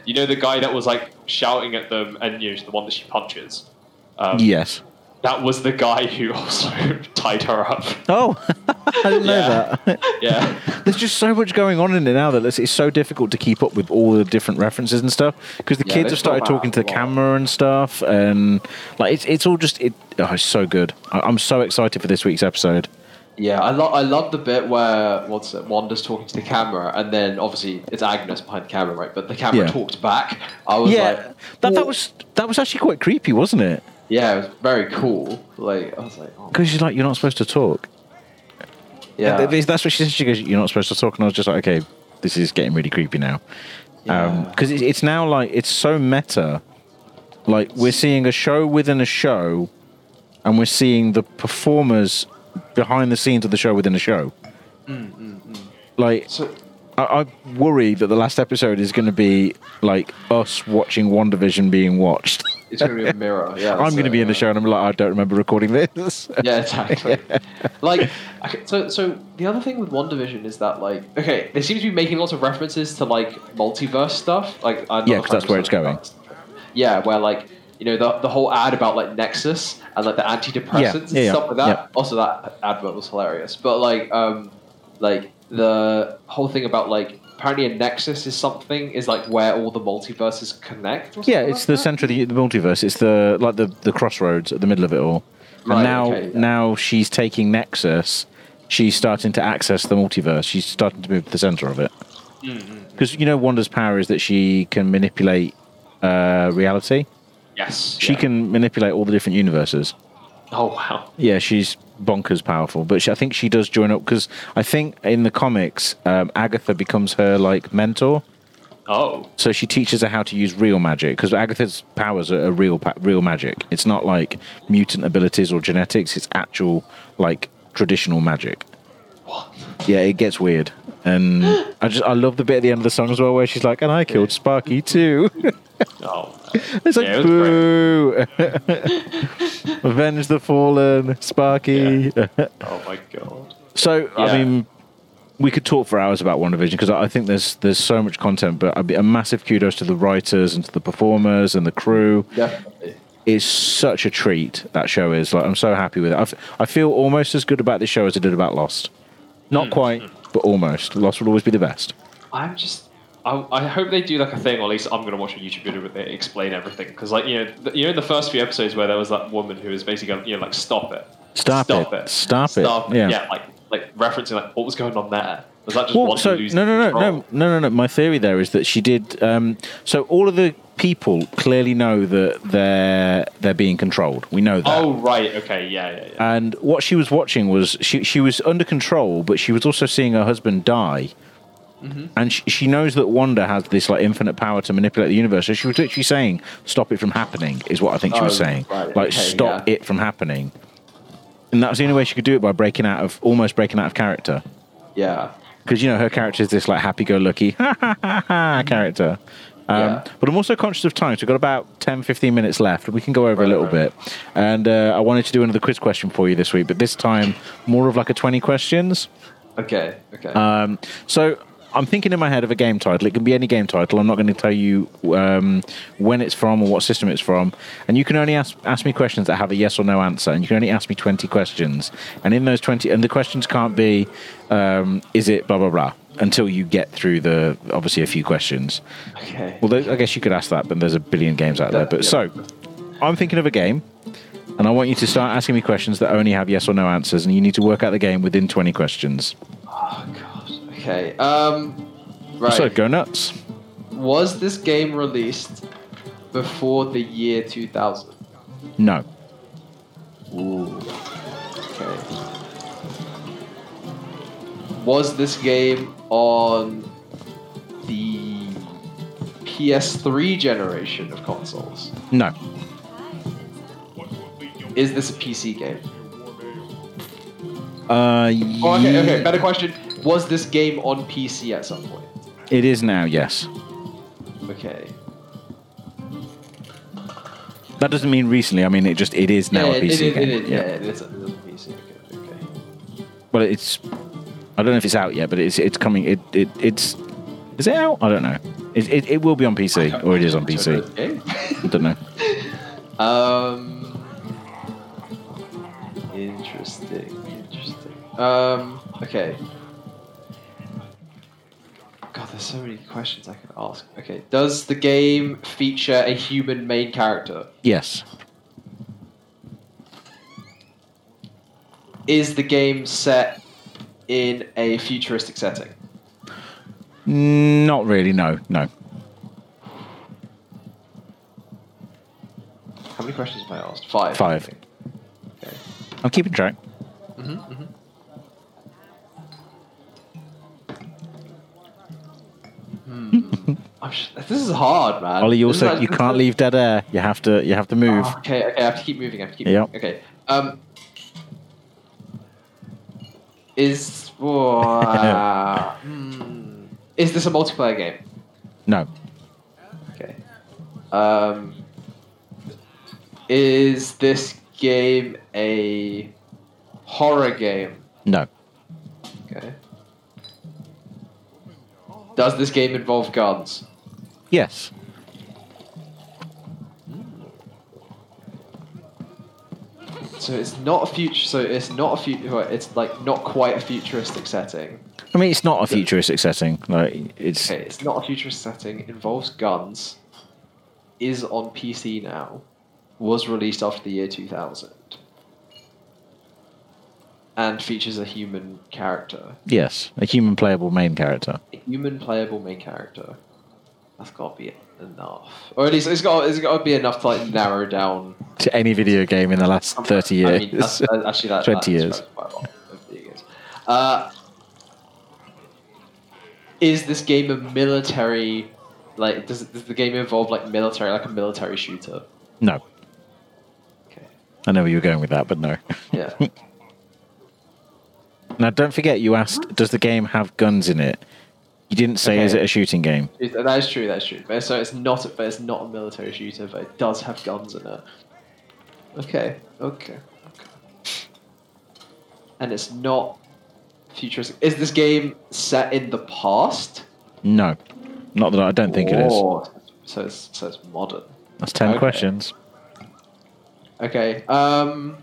C: you know the guy that was like shouting at them, and you know the one that she punches. Um,
A: yes.
C: That was the guy who [LAUGHS] also tied her up.
A: Oh, [LAUGHS] [LAUGHS] I didn't know
C: Yeah.
A: that. [LAUGHS]
C: Yeah. [LAUGHS]
A: There's just so much going on in it now that it's, it's so difficult to keep up with all the different references and stuff because the
B: Yeah,
A: kids have started talking to the camera and stuff, and like it's it's all just it. Oh, it's so good. I, I'm so excited for this week's episode.
B: Yeah, I love I love the bit where what's it? Wanda's talking to the camera, and then obviously it's Agnes behind the camera, right? But the camera
A: Yeah.
B: talked back. I was
A: yeah,
B: like,
A: that that was that was actually quite creepy, wasn't it?
B: yeah, it was very cool. Like I was like, oh,
A: Because she's like, you're not supposed to talk.
B: Yeah,
A: And th- that's what she said. She goes, "You're not supposed to talk," and I was just like, "Okay, this is getting really creepy now."
B: Yeah.
A: Um, because it's, it's now like it's so meta. Like we're seeing a show within a show, and we're seeing the performers behind the scenes of the show within a show. Mm, mm, mm. Like
B: so
A: I, I worry that the last episode is going to be like us watching WandaVision being watched.
B: It's gonna be a mirror. [LAUGHS] Yeah,
A: I'm going to be in the show, and I'm like, I don't remember recording this. [LAUGHS]
B: Yeah, exactly. like, okay, so so the other thing with WandaVision is that like, okay, they seem to be making lots of references to like multiverse stuff. Like, I'm
A: Yeah, because that's where it's going.
B: Yeah, where like you know the the whole ad about like Nexus and like the antidepressants
A: Yeah,
B: and
A: yeah,
B: stuff like that.
A: yeah.
B: Also, that advert was hilarious. But like, um, like the whole thing about like apparently a Nexus is something is like where all the multiverses connect. Or
A: Yeah, it's
B: like
A: the
B: that?
A: center of the, the multiverse. It's the like the the crossroads at the middle of it all.
B: Right,
A: and now
B: okay, yeah.
A: now she's taking Nexus. She's starting to access the multiverse. She's starting to move to the center of it.
B: Mm,
A: Because you know, Wanda's power is that she can manipulate uh, reality.
C: Yes.
A: She
C: yeah.
A: can manipulate all the different universes.
B: Oh wow.
A: Yeah, she's bonkers powerful. But she, I think she does join up because I think in the comics, um, Agatha becomes her like mentor.
C: Oh.
A: So she teaches her how to use real magic because Agatha's powers are, are real pa- real magic. It's not like mutant abilities or genetics. It's actual like traditional magic.
B: What?
A: Yeah, it gets weird, and I just I love the bit at the end of the song as well where she's like, "And I killed Sparky too." [LAUGHS] [LAUGHS]
C: Oh.
A: it's like
C: Yeah, it
A: boo, [LAUGHS] avenge the fallen, Sparky.
C: Oh my god.
A: So I mean, we could talk for hours about WandaVision because I think there's there's so much content. But I'd be a massive kudos to the writers and to the performers and the crew.
B: Definitely.
A: It's such a treat that show is. Like I'm so happy with it. I feel almost as good about this show as I did about Lost. Not quite, but almost. Lost will always be the best.
C: I'm just. I, I hope they do like a thing, or at least I'm gonna watch a YouTube video where they explain everything. Because like you know, th- you know, in the first few episodes where there was that woman who was basically going, you know, like stop it,
A: Stop it. Stop it.
C: stop
A: Yeah.
C: yeah, like like referencing like what was going on there. Was that just
A: Well,
C: one
A: so no, no, no,
C: control?
A: no, no, no, no. My theory there is that she did. Um, so all of the people clearly know that they're they're being controlled. We know that.
C: Oh right, okay, yeah, yeah, yeah.
A: And what she was watching was she she was under control, but she was also seeing her husband die.
C: Mm-hmm.
A: And she, she knows that Wanda has this like infinite power to manipulate the universe. So she was literally saying, "Stop it from happening," is what I think she was
B: Oh,
A: saying.
B: right,
A: like,
B: okay,
A: stop
B: yeah.
A: it from happening. And that was the only way she could do it by breaking out of almost breaking out of character.
B: Yeah.
A: Because you know her character is this like happy-go-lucky [LAUGHS] ha ha ha ha character. Um,
B: Yeah.
A: But I'm also conscious of time. So we've got about 10, 15 minutes left, and we can go over a little
B: right.
A: bit. And uh, I wanted to do another quiz question for you this week, but this time more of like a 20 questions.
B: Okay. Okay.
A: Um, so I'm thinking in my head of a game title. It can be any game title. I'm not going to tell you um, when it's from or what system it's from. And you can only ask ask me questions that have a yes or no answer. And you can only ask me 20 questions. And in those 20, and the questions can't be, um, is it blah blah blah, until you get through the obviously a few questions.
B: okay.
A: Well, I guess you could ask that, but there's a billion games out there. But so, I'm thinking of a game, and I want you to start asking me questions that only have yes or no answers, and you need to work out the game within 20 questions.
B: Oh god. Okay. Um. Right.
A: So go nuts.
B: Was this game released before the year 2000?
A: No.
B: Ooh. Okay. Was this game on the PS3 generation of consoles?
A: No.
B: Is this a PC game?
A: Uh,
B: Oh, okay, okay. Better question. Was this game on PC at some point?
A: It is now, yes.
B: Okay.
A: That doesn't mean recently. I mean, it just it is now
B: yeah,
A: a PC
B: it, it,
A: game.
B: it, yeah, it is a, it is a PC. Okay, okay.
A: Well, it's. I don't know if it's out yet, but it's it's coming. It it it's. Is it out? I don't know. It, it, it will be on PC, or it is on PC. [LAUGHS] I don't know.
B: Um, interesting. Interesting. Um, okay. God, there's so many questions I could ask. Okay, does the game feature a human main character?
A: Yes.
B: Is the game set in a futuristic setting?
A: Not really. No. No.
B: How many questions have I asked? Five.
A: Five.
B: Okay.
A: I'm keeping track.
B: hmm hmm Hmm. This is hard, man.
A: Ollie, you also
B: like-
A: you can't leave dead air. You have to you have to move.
B: Oh, okay, okay, I have to keep moving. I have to keep
A: Yep.
B: moving. Okay. Um, is uh, [LAUGHS] hmm, is this a multiplayer game?
A: No.
B: Okay. Um, is this game a horror game?
A: No.
B: Okay. Does this game involve guns?
A: Yes.
B: So it's not a future. So it's not a future. It's like not quite a futuristic setting.
A: I mean, it's not a futuristic setting. Like it's
B: Okay, it's not a futuristic setting. Involves guns. Is on PC now. Was released after the year 2000. And features a human character.
A: yes, a human playable main character.
B: A human playable main character. That's got to be enough. Or at least it's got it's got to be enough to like narrow down.
A: To any video game in the last thirty years.
B: I mean, that's, that's actually that. [LAUGHS]
A: 20
B: that
A: years.
B: describes quite a lot of video games. Uh, is this game a military? Like, does, does the game involve like military, like a military shooter?
A: no,
B: Okay.
A: I know where you were going with that, but no. [LAUGHS]
B: Yeah. [LAUGHS]
A: Now, don't forget, you asked, does the game have guns in it? You didn't say, is it a shooting game?
B: That is true. That's true. So it's not. But it's not a military shooter. But it does have guns in it. Okay. Okay. Okay. And it's not futuristic. Is this game set in the past?
A: No, not that I, I don't think it is.
B: So it's so it's modern.
A: That's ten
B: Okay.
A: questions.
B: Okay. Um.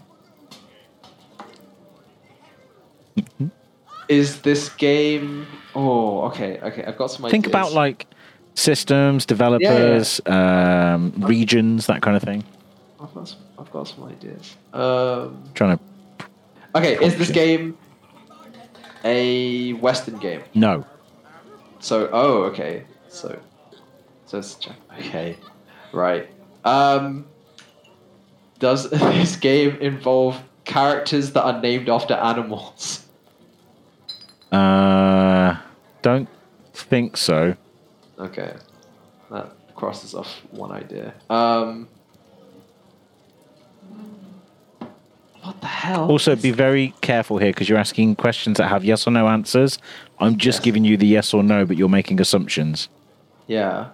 B: is this game? Oh, okay. Okay, I've got some ideas.
A: Think about like systems, developers, Um, regions, that kind of thing.
B: Got some, I've got some ideas. Um.
A: Trying to
B: Okay, is this game a Western game?
A: no,
B: So, oh, okay. So, so it's Jap- [LAUGHS] okay, right. Um, does [LAUGHS] this game involve characters that are named after animals?
A: uh, don't think so.
B: Okay, that crosses off one idea. Um, what the hell?
A: Also, be very careful here because you're asking questions that have yes or no answers. I'm just
B: Yes.
A: giving you the yes or no, but you're making assumptions.
B: yeah.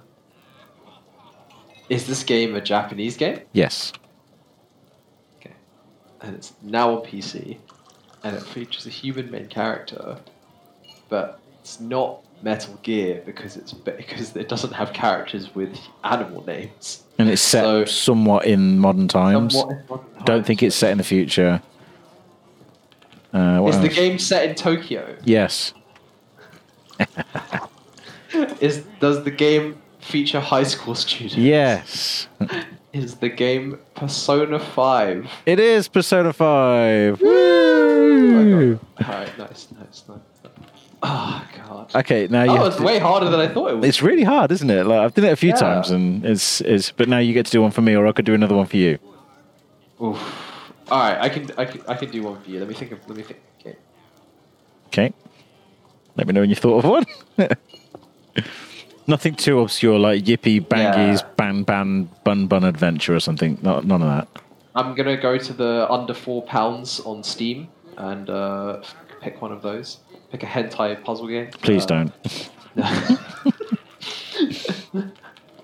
B: Is this game a Japanese game?
A: Yes.
B: Okay. And it's now on PC, and it features a human main character, but it's not Metal Gear because it's because it doesn't have characters with animal names.
A: And it's set
B: So-
A: somewhat in modern times.
B: In modern
A: Don't think it's set in the future. Uh,
B: Is the game set in Tokyo?
A: Yes. [LAUGHS]
B: Is does the game feature high school students?
A: Yes.
B: Is the game Persona Five?
A: It is Persona 5. Woo!
B: Alright, nice, nice, nice. Oh god.
A: Okay, now you
B: oh, it's
A: to-
B: way harder than I thought it was.
A: It's really hard, isn't it? Like I've done it a few
B: Yeah.
A: times, and it's it's. But now you get to do one for me, or I could do another one for you.
B: Oof. All right, I can, I can, I can do one for you. Let me think of, let me think. Okay.
A: Okay. Let me know when you thought of one. [LAUGHS] Nothing too obscure like Yippee Bangies
B: Yeah.
A: Ban Ban Bun Bun Adventure or something. Not none of that.
B: I'm gonna go to the under four pounds on Steam and uh, pick one of those. Pick a hentai puzzle game.
A: Please
B: Uh,
A: don't. [LAUGHS] I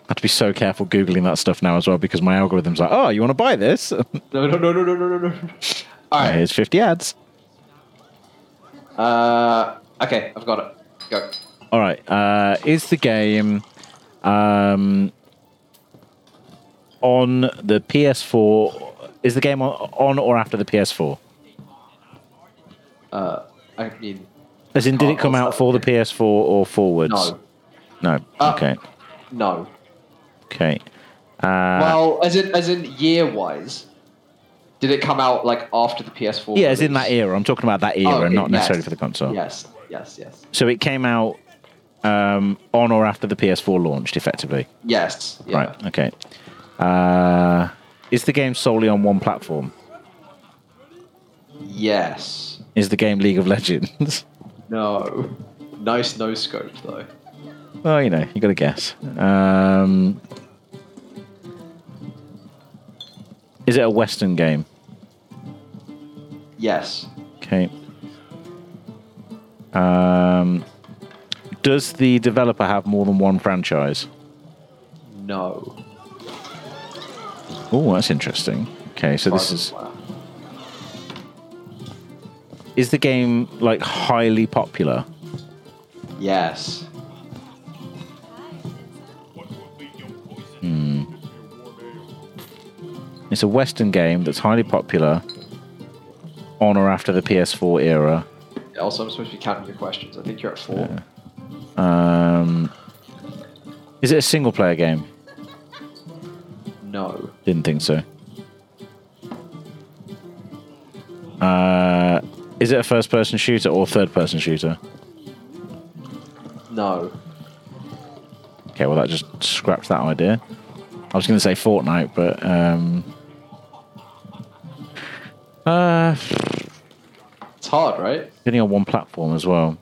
A: have to be so careful googling that stuff now as well because my algorithm's like, oh, you want to buy this? [LAUGHS]
B: no, no, no, no, no, no, no, no. All right.
A: Here's 50 ads.
B: Uh, okay, I've got it. Go.
A: All right. Uh, is the game Um, on the PS4, is the game on, on or after the PS4?
B: Uh, I mean,
A: As in, did
B: Oh,
A: it come out for the PS4 or forwards?
B: no,
A: No.
B: Uh,
A: okay.
B: no.
A: Okay. Uh,
B: well, as in as in year wise, did it come out like after the PS4?
A: yeah, as in that era. I'm talking about that era,
B: Oh,
A: not necessarily
B: yes.
A: for the console.
B: Yes, yes, yes,
A: So it came out um, on or after the PS4 launched, effectively.
B: yes. Yeah.
A: Right. Okay. Uh, is the game solely on one platform?
B: Yes.
A: Is the game League of Legends? [LAUGHS]
B: No. Nice no scope though.
A: well, you know, you got to guess. Um, is it a Western game?
B: Yes.
A: Okay. Um, does the developer have more than one franchise?
B: No.
A: Oh, that's interesting. Okay, so this is is the game like highly popular?
B: Yes.
A: It's a Western game that's highly popular on or after the PS4 era.
B: Also, I'm supposed to be counting your questions. I think you're at four.
A: Um, is it a single player game?
B: No.
A: Didn't think so. Is it a first person shooter or third person shooter?
B: No.
A: Okay, well, that just scraps that idea. I was going to say Fortnite, but. Um, uh,
B: It's hard, right?
A: only on one platform as well.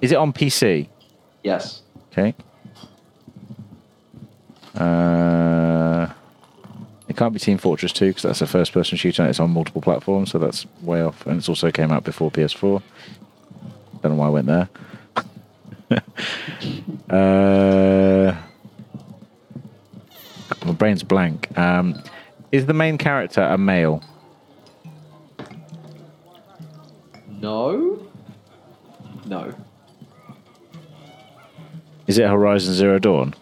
A: Is it on PC?
B: Yes.
A: Okay. Can't be Team Fortress 2 because that's a first person shooter and it's on multiple platforms, so that's way off. And it's also came out before PS4. Don't know why I went there. [LAUGHS] uh, my brain's blank. Um, is the main character a male?
B: No. No.
A: Is it Horizon Zero Dawn?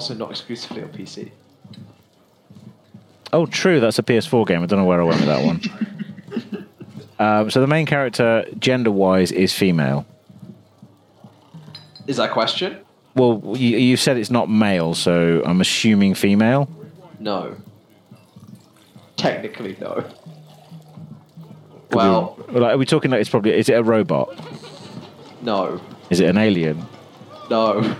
B: Also, not exclusively on PC.
A: Oh, true. That's a PS4 game. I don't know where I went with that one. [LAUGHS] um, so the main character, gender-wise, is female.
B: Is that a question?
A: Well, you, you said it's not male, so I'm assuming female.
B: No. Technically, no. Well,
A: like, are we talking like it's probably? Is it a robot?
B: no.
A: Is it an alien?
B: No.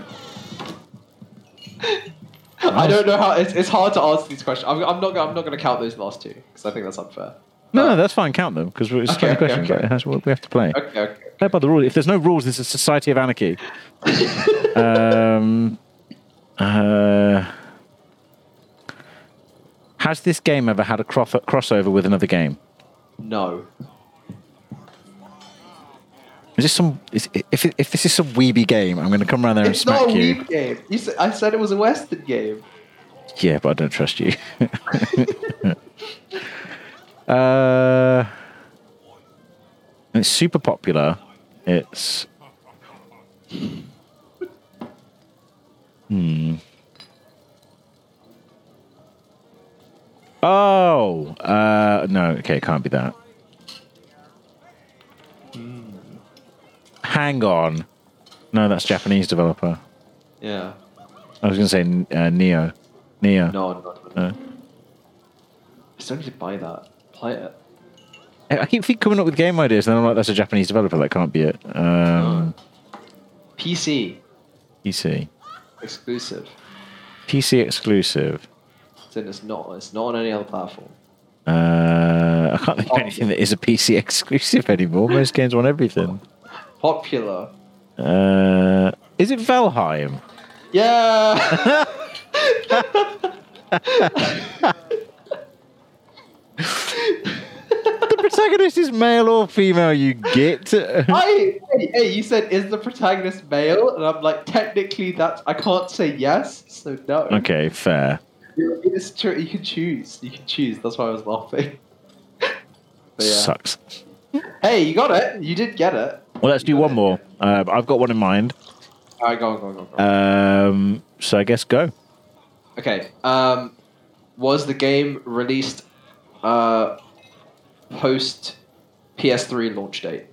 B: I don't know how. It's, it's hard to answer these questions. I'm, I'm not. I'm not going to count those last two because I think that's unfair.
A: No, no, that's fine. Count them because it's
B: Okay,
A: 20
B: okay,
A: questions.
B: okay.
A: Like, that's what we have to play.
B: Okay. Okay.
A: Play by the rules. If there's no rules, it's a society of anarchy. [LAUGHS] um, uh, has this game ever had a cross- crossover with another game?
B: No.
A: Is this some? Is, if if this is some weeby game, I'm going to come around there and smack you.
B: It's not a
A: you.
B: Game. You said, I said it was a Western game.
A: Yeah, but I don't trust you. [LAUGHS] uh, it's super popular. It's. Hmm. Oh, uh, no. Okay, it can't be that. Hang on. No, that's Japanese developer.
B: Yeah.
A: I was going to say uh, Nioh. Nioh.
B: No. No. no.
A: No.
B: I still need to buy that. Play it.
A: I keep coming up with game ideas, and I'm like, that's a Japanese developer. That can't be it. Um,
B: PC
A: PC.
B: exclusive.
A: PC exclusive.
B: Then it's not. It's not on any other platform.
A: Uh, I can't think of anything that is a PC [LAUGHS] exclusive anymore. Most games want everything.
B: Popular.
A: Uh, is it Valheim?
B: Yeah. [LAUGHS]
A: The protagonist is male or female, you get. [LAUGHS]
B: I, hey, hey, you said is the protagonist male, and I'm like, technically, that's I can't say yes, so no.
A: okay, fair.
B: It's true. You can choose. You can choose. That's why I was laughing. [LAUGHS] But yeah.
A: Sucks.
B: Hey, you got it. You did get it.
A: Well, let's do one more. Uh, I've got one in mind.
B: All right, go on, go on, go on. Go on.
A: Um, so I guess go.
B: Okay. Um, was the game released uh, post PS3 launch date?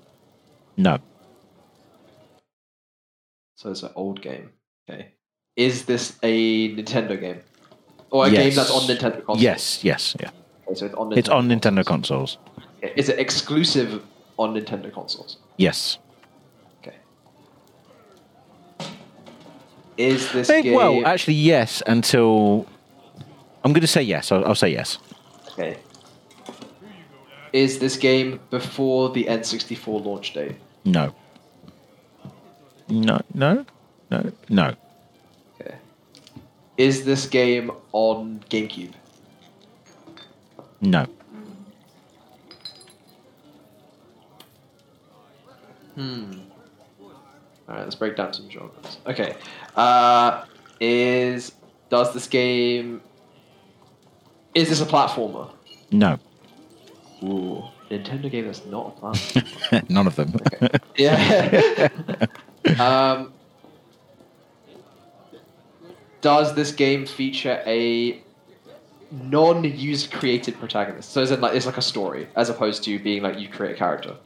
A: No.
B: So it's an old game. Okay. Is this a Nintendo game? Or a
A: Yes.
B: game that's on Nintendo consoles?
A: Yes, yes, yeah.
B: Okay, so it's on Nintendo.
A: It's on Nintendo consoles.
B: Okay, Is it exclusive on Nintendo consoles?
A: Yes.
B: Okay. Is this game?
A: Well, actually, yes. Until I'm going to say yes. I'll, I'll say yes.
B: okay. Is this game before the N64 launch date?
A: No. No. No. No. No.
B: Okay. Is this game on GameCube?
A: No.
B: Hmm. All right, let's break down some genres. Okay. Uh, is does this game? Is this a platformer?
A: No.
B: Ooh, Nintendo game that's not a platformer. [LAUGHS]
A: None of them.
B: yeah. [LAUGHS] um, does this game feature a non-user created protagonist? So is it like it's like a story as opposed to being like you create a character?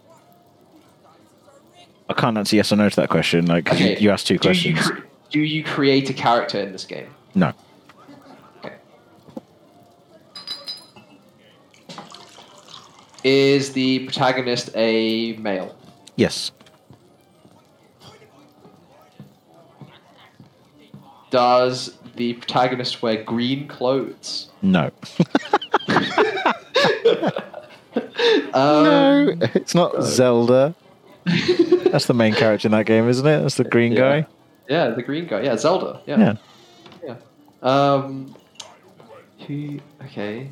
A: I can't answer yes or no to that question. Like 'cause you, you asked two
B: do
A: questions.
B: You cre- do you create a character in this game?
A: no.
B: Okay. Is the protagonist a male?
A: Yes.
B: Does the protagonist wear green clothes?
A: No. [LAUGHS] [LAUGHS]
B: Um,
A: no. It's not Zelda. [LAUGHS] That's the main character in that game, isn't it? That's the green
B: Yeah.
A: guy.
B: Yeah, the green guy. Yeah, Zelda. Yeah.
A: Yeah.
B: Um. Who? Okay.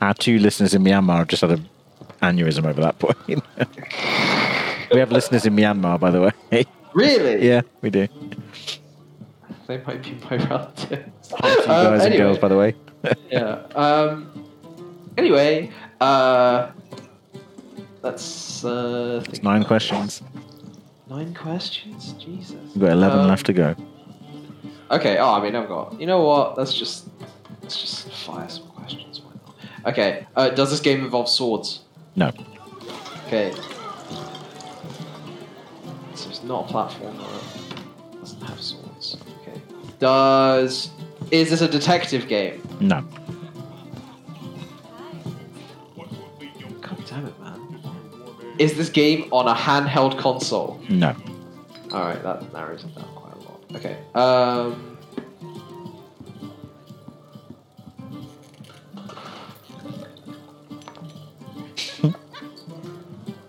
A: Our two listeners in Myanmar have just had an aneurysm over that point. [LAUGHS] we have listeners in Myanmar, by the way.
B: Really? [LAUGHS]
A: yeah, we do.
B: They might be my relatives.
A: Two guys and girls, by the way.
B: yeah. Um. Anyway, uh, let's uh,
A: It's nine questions.
B: Nine questions. Jesus.
A: We've got 11
B: Um,
A: left to go.
B: Okay. Oh, I mean, I've got. You know what? Let's just let's just fire some questions. Why not? Okay. Uh, does this game involve swords?
A: No.
B: Okay. So it's not a platformer. Doesn't have swords. Okay. Does is this a detective game?
A: No.
B: Is this game on a handheld console?
A: No.
B: All right, that narrows it down quite a lot. Okay. Um.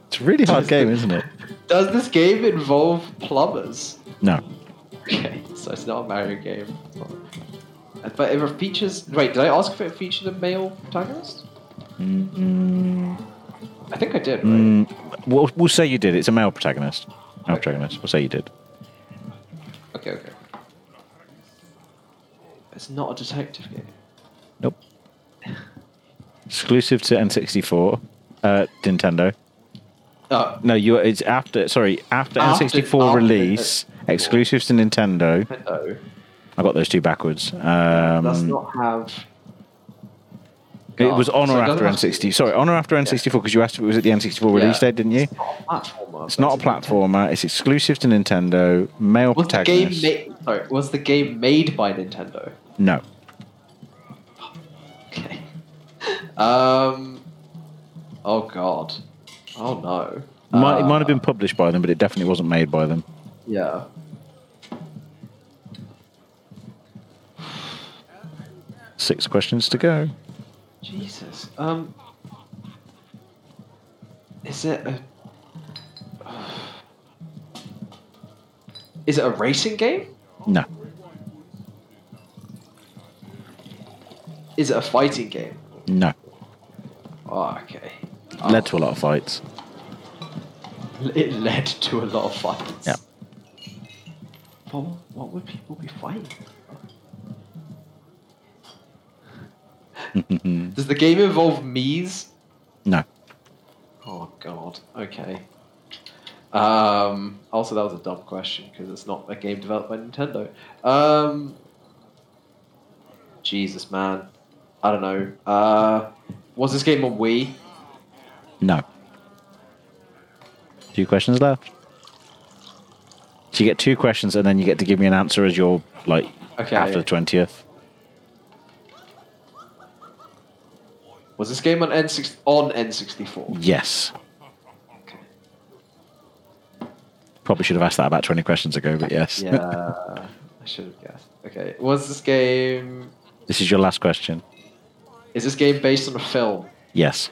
A: It's a really hard game, isn't it?
B: Does this game involve plumbers?
A: No.
B: Okay, so it's not a Mario game. But if it features. Wait, did I ask if it featured a male protagonist?
A: Mm,
B: I think I did, right?
A: mm, we'll, we'll say you did. It's a male protagonist. Male
B: Okay.
A: protagonist. We'll say you did.
B: Okay, okay. It's not a detective game.
A: Nope. Exclusive to N64. Uh, Nintendo.
B: Oh,
A: No, you. It's after. Sorry, after,
B: After-
A: N64
B: after
A: release,
B: N64.
A: exclusive to Nintendo.
B: no.
A: I got those two backwards. Um,
B: does not have.
A: It was on
B: So
A: or after N60. Sorry, on or after N64 because you asked if it was at the N64 release
B: Yeah.
A: date, didn't you?
B: It's not a platformer.
A: It's not a platformer. It's exclusive to Nintendo. Male
B: Was the game
A: protagonist.
B: made? Sorry, was the game made by Nintendo?
A: no. [SIGHS]
B: Okay. [LAUGHS] Um. Oh God. Oh no.
A: It might, it might have
B: Uh,
A: been published by them, but it definitely wasn't made by them.
B: Yeah.
A: Six questions to go.
B: Jesus. Um. Is it a? Is it a racing game?
A: No.
B: Is it a fighting game?
A: No.
B: Oh, okay.
A: Led to a lot of fights.
B: It led to a lot of fights.
A: Yeah.
B: What, what would people be fighting? [LAUGHS] Does the game involve Mii's?
A: no.
B: Oh god. Okay. Um, also, that was a dumb question because it's not a game developed by Nintendo. Um, Jesus, man. I don't know. Uh, was this game on Wii?
A: No. Two questions left. So you get two questions, and then you get to give me an answer as you're like
B: Okay.
A: after the twentieth.
B: Was this game on N6 on N64?
A: Yes. Probably should have asked that about twenty questions ago, but yes.
B: Yeah, I should have guessed. Okay. Was this game?
A: this is your last question.
B: Is this game based on a film?
A: Yes.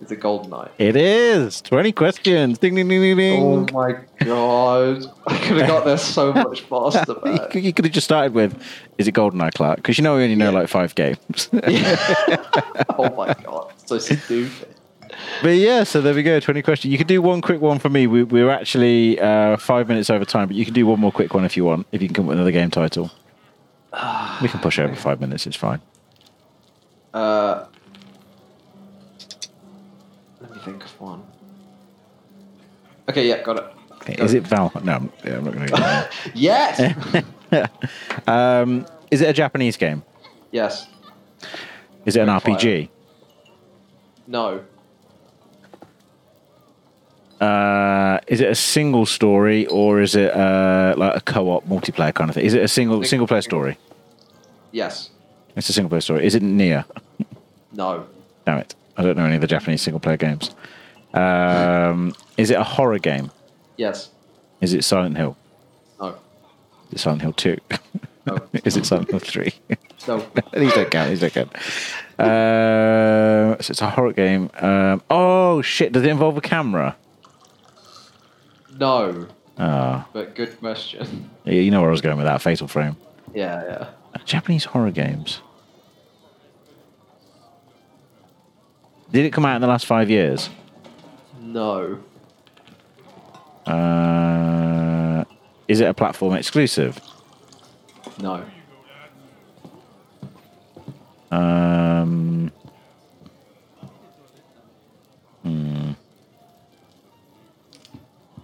B: Is it GoldenEye?
A: It is. Twenty questions. Ding ding ding ding ding.
B: Oh my god! I could have got there so [LAUGHS] much faster,
A: you, you could have just started with, "Is it GoldenEye, Clark?" Because you know we only know like five games. [LAUGHS]
B: oh my god, so stupid.
A: But yeah, so there we go. Twenty questions. You could do one quick one for me. We, we're actually uh, five minutes over time, but you can do one more quick one if you want. If you can come up with another game title, [SIGHS] we can push over five minutes. It's fine.
B: Uh, let me think of one. Okay, yeah, got it.
A: Okay,
B: Go.
A: Is it Val? No, I'm, yeah, I'm not going to. [LAUGHS]
B: Yes. [LAUGHS]
A: um, is it a Japanese game?
B: yes.
A: Is it an
B: fire.
A: RPG?
B: No.
A: Uh, is it a single story or is it uh, like a co-op multiplayer kind of thing? Is it a single
B: Single-
A: single player story?
B: Yes.
A: It's a single player story. Is it NieR?
B: No.
A: Damn it. I don't know any of the Japanese single player games. Um, is it a horror game?
B: Yes.
A: Is it Silent Hill?
B: No.
A: Is it Silent Hill 2?
B: No. [LAUGHS]
A: is it Silent Hill 3?
B: No. [LAUGHS]
A: these don't count. These don't count. Uh, so it's a horror game. Um, oh, shit. Does it involve a camera?
B: No.
A: Ah,
B: But good question.
A: yeah, you know where I was going with that. Fatal Frame.
B: Yeah, yeah.
A: Japanese horror games. Did it come out in the last five years?
B: No.
A: Uh, is it a platform exclusive?
B: No.
A: Um, hmm.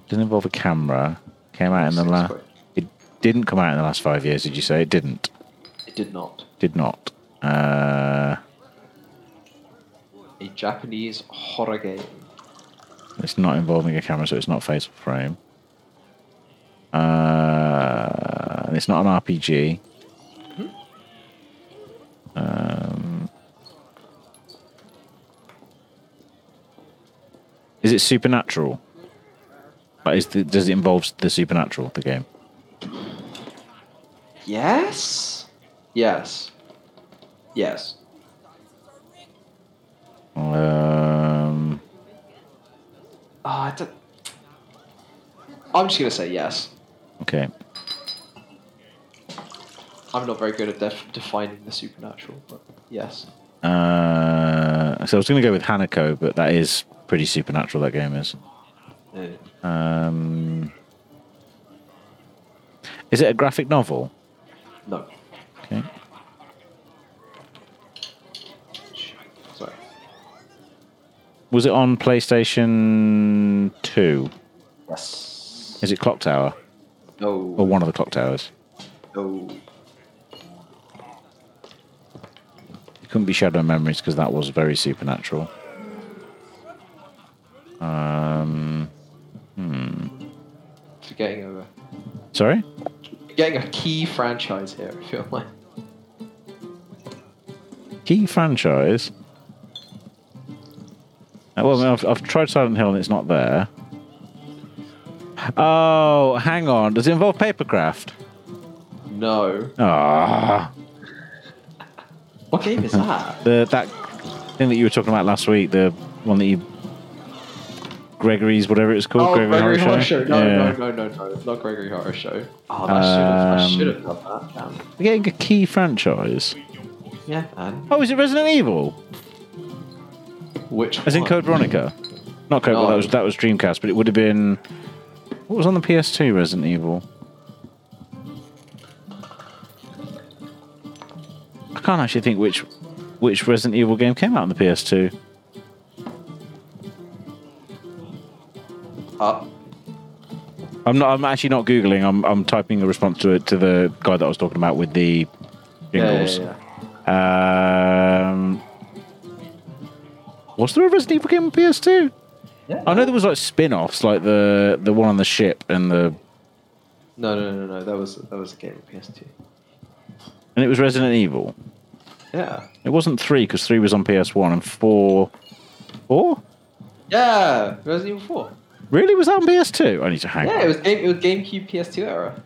A: Doesn't involve a camera. Came out in the last. It didn't come out in the last five years. Did you say it didn't?
B: It did not.
A: Did not. Uh,
B: A Japanese horror game.
A: It's not involving a camera, so it's not Fatal Frame. Uh, it's not an RPG. Um, is it supernatural? Is the, does it involve the supernatural? The game.
B: Yes. Yes. Yes.
A: Um,
B: Oh, I don't... I'm just gonna say yes.
A: okay.
B: I'm not very good at def- defining the supernatural, but yes.
A: Uh, so I was going to go with Hanako, but that is pretty supernatural. That game is.
B: Uh,
A: Um, is it a graphic novel?
B: no.
A: Okay.
B: Sorry.
A: Was it on PlayStation 2? Is it Clock Tower?
B: No.
A: Or one of the Clock Towers?
B: No.
A: It couldn't be Shadow Memories because that was very supernatural. Um,
B: Forgetting over.
A: sorry?
B: Getting a key franchise here. I feel like.
A: Key franchise? Uh, Well, I mean, I've, I've tried Silent Hill and it's not there. Oh, hang on. Does it involve papercraft?
B: No.
A: Ah.
B: What game is [LAUGHS] that?
A: The that thing that you were talking about last week, the one that you Gregory's whatever it's called,
B: oh, Gregory Horror
A: Horror
B: Show. No,
A: Yeah.
B: no, no, no, no. It's not Gregory Horror Show. Oh, that should have. I
A: Um,
B: should have done that. Damn.
A: We're getting a key franchise.
B: Yeah, man.
A: Oh, is it Resident Evil?
B: Which
A: As in
B: one?
A: Code Veronica? Not Code.
B: No.
A: That was that was Dreamcast, but it would have been. What was on the PS2 Resident Evil? I can't actually think which which Resident Evil game came out on the PS2. Up. Uh. I'm not. I'm actually not googling. I'm. I'm typing a response to it to the guy that I was talking about with the jingles.
B: Yeah, yeah, yeah.
A: Um, was there a Resident Evil game on PS2?
B: Yeah.
A: I know there was like spin-offs, like the the one on the ship and the
B: No, no, no, no. That was that was a game on PS2.
A: and it was Resident Evil.
B: Yeah.
A: It wasn't three because three was on PS1 and four. Four?
B: Yeah. Resident Evil Four.
A: Really? Was that on PS2? I need to hang.
B: Yeah,
A: on.
B: it was game. It was GameCube PS2 era.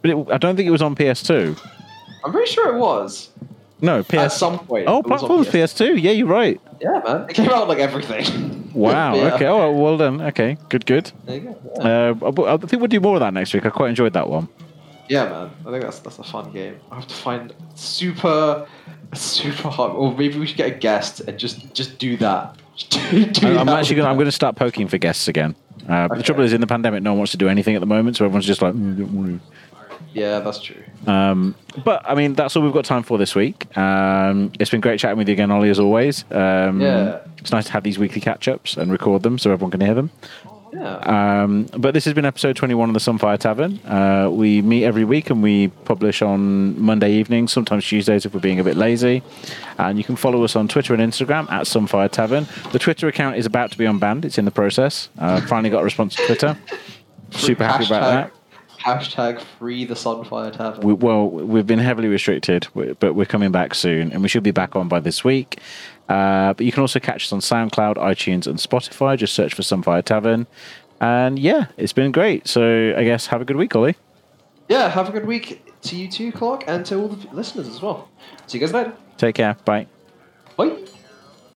A: But it, I don't think it was on PS2.
B: I'm pretty sure it was.
A: No, PS.
B: At some point.
A: oh,
B: it was on
A: platforms
B: PS2.
A: PS2. Yeah, you're right.
B: Yeah, man. It came out like everything. [LAUGHS]
A: Wow. [LAUGHS]
B: Yeah.
A: Okay. Oh, well done. Okay. Good. Good.
B: There you go. Yeah.
A: Uh, I, think we'll do more of that next week. I quite enjoyed that one.
B: Yeah, man. I think that's that's a fun game. I have to find super, super hard. Or maybe we should get a guest and just just do that. [LAUGHS] Do,
A: I'm
B: that
A: actually going. I'm going to start poking for guests again. Uh, but The trouble is, in the pandemic, no one wants to do anything at the moment, so everyone's just like. "Mm, don't want to."
B: Yeah, that's true.
A: Um, but I mean, that's all we've got time for this week. Um, it's been great chatting with you again, Ollie, as always. Um,
B: Yeah.
A: It's nice to have these weekly catch ups and record them so everyone can hear them.
B: Yeah.
A: Um, but this has been episode 21 of the Sunfire Tavern. Uh, we meet every week and we publish on Monday evenings, sometimes Tuesdays if we're being a bit lazy. And you can follow us on Twitter and Instagram at Sunfire Tavern. The Twitter account is about to be unbanned, it's in the process. Uh, finally got a response to Twitter. Super happy about that.
B: Hashtag free the Sunfire Tavern.
A: We, well, we've been heavily restricted, but we're coming back soon, and we should be back on by this week. Uh, but you can also catch us on SoundCloud, iTunes, and Spotify. Just search for Sunfire Tavern. And yeah, it's been great. So I guess have a good week, Ollie.
B: yeah, have a good week to you too, Clark, and to all the listeners as well. See you guys later.
A: Take care. Bye.
B: Bye.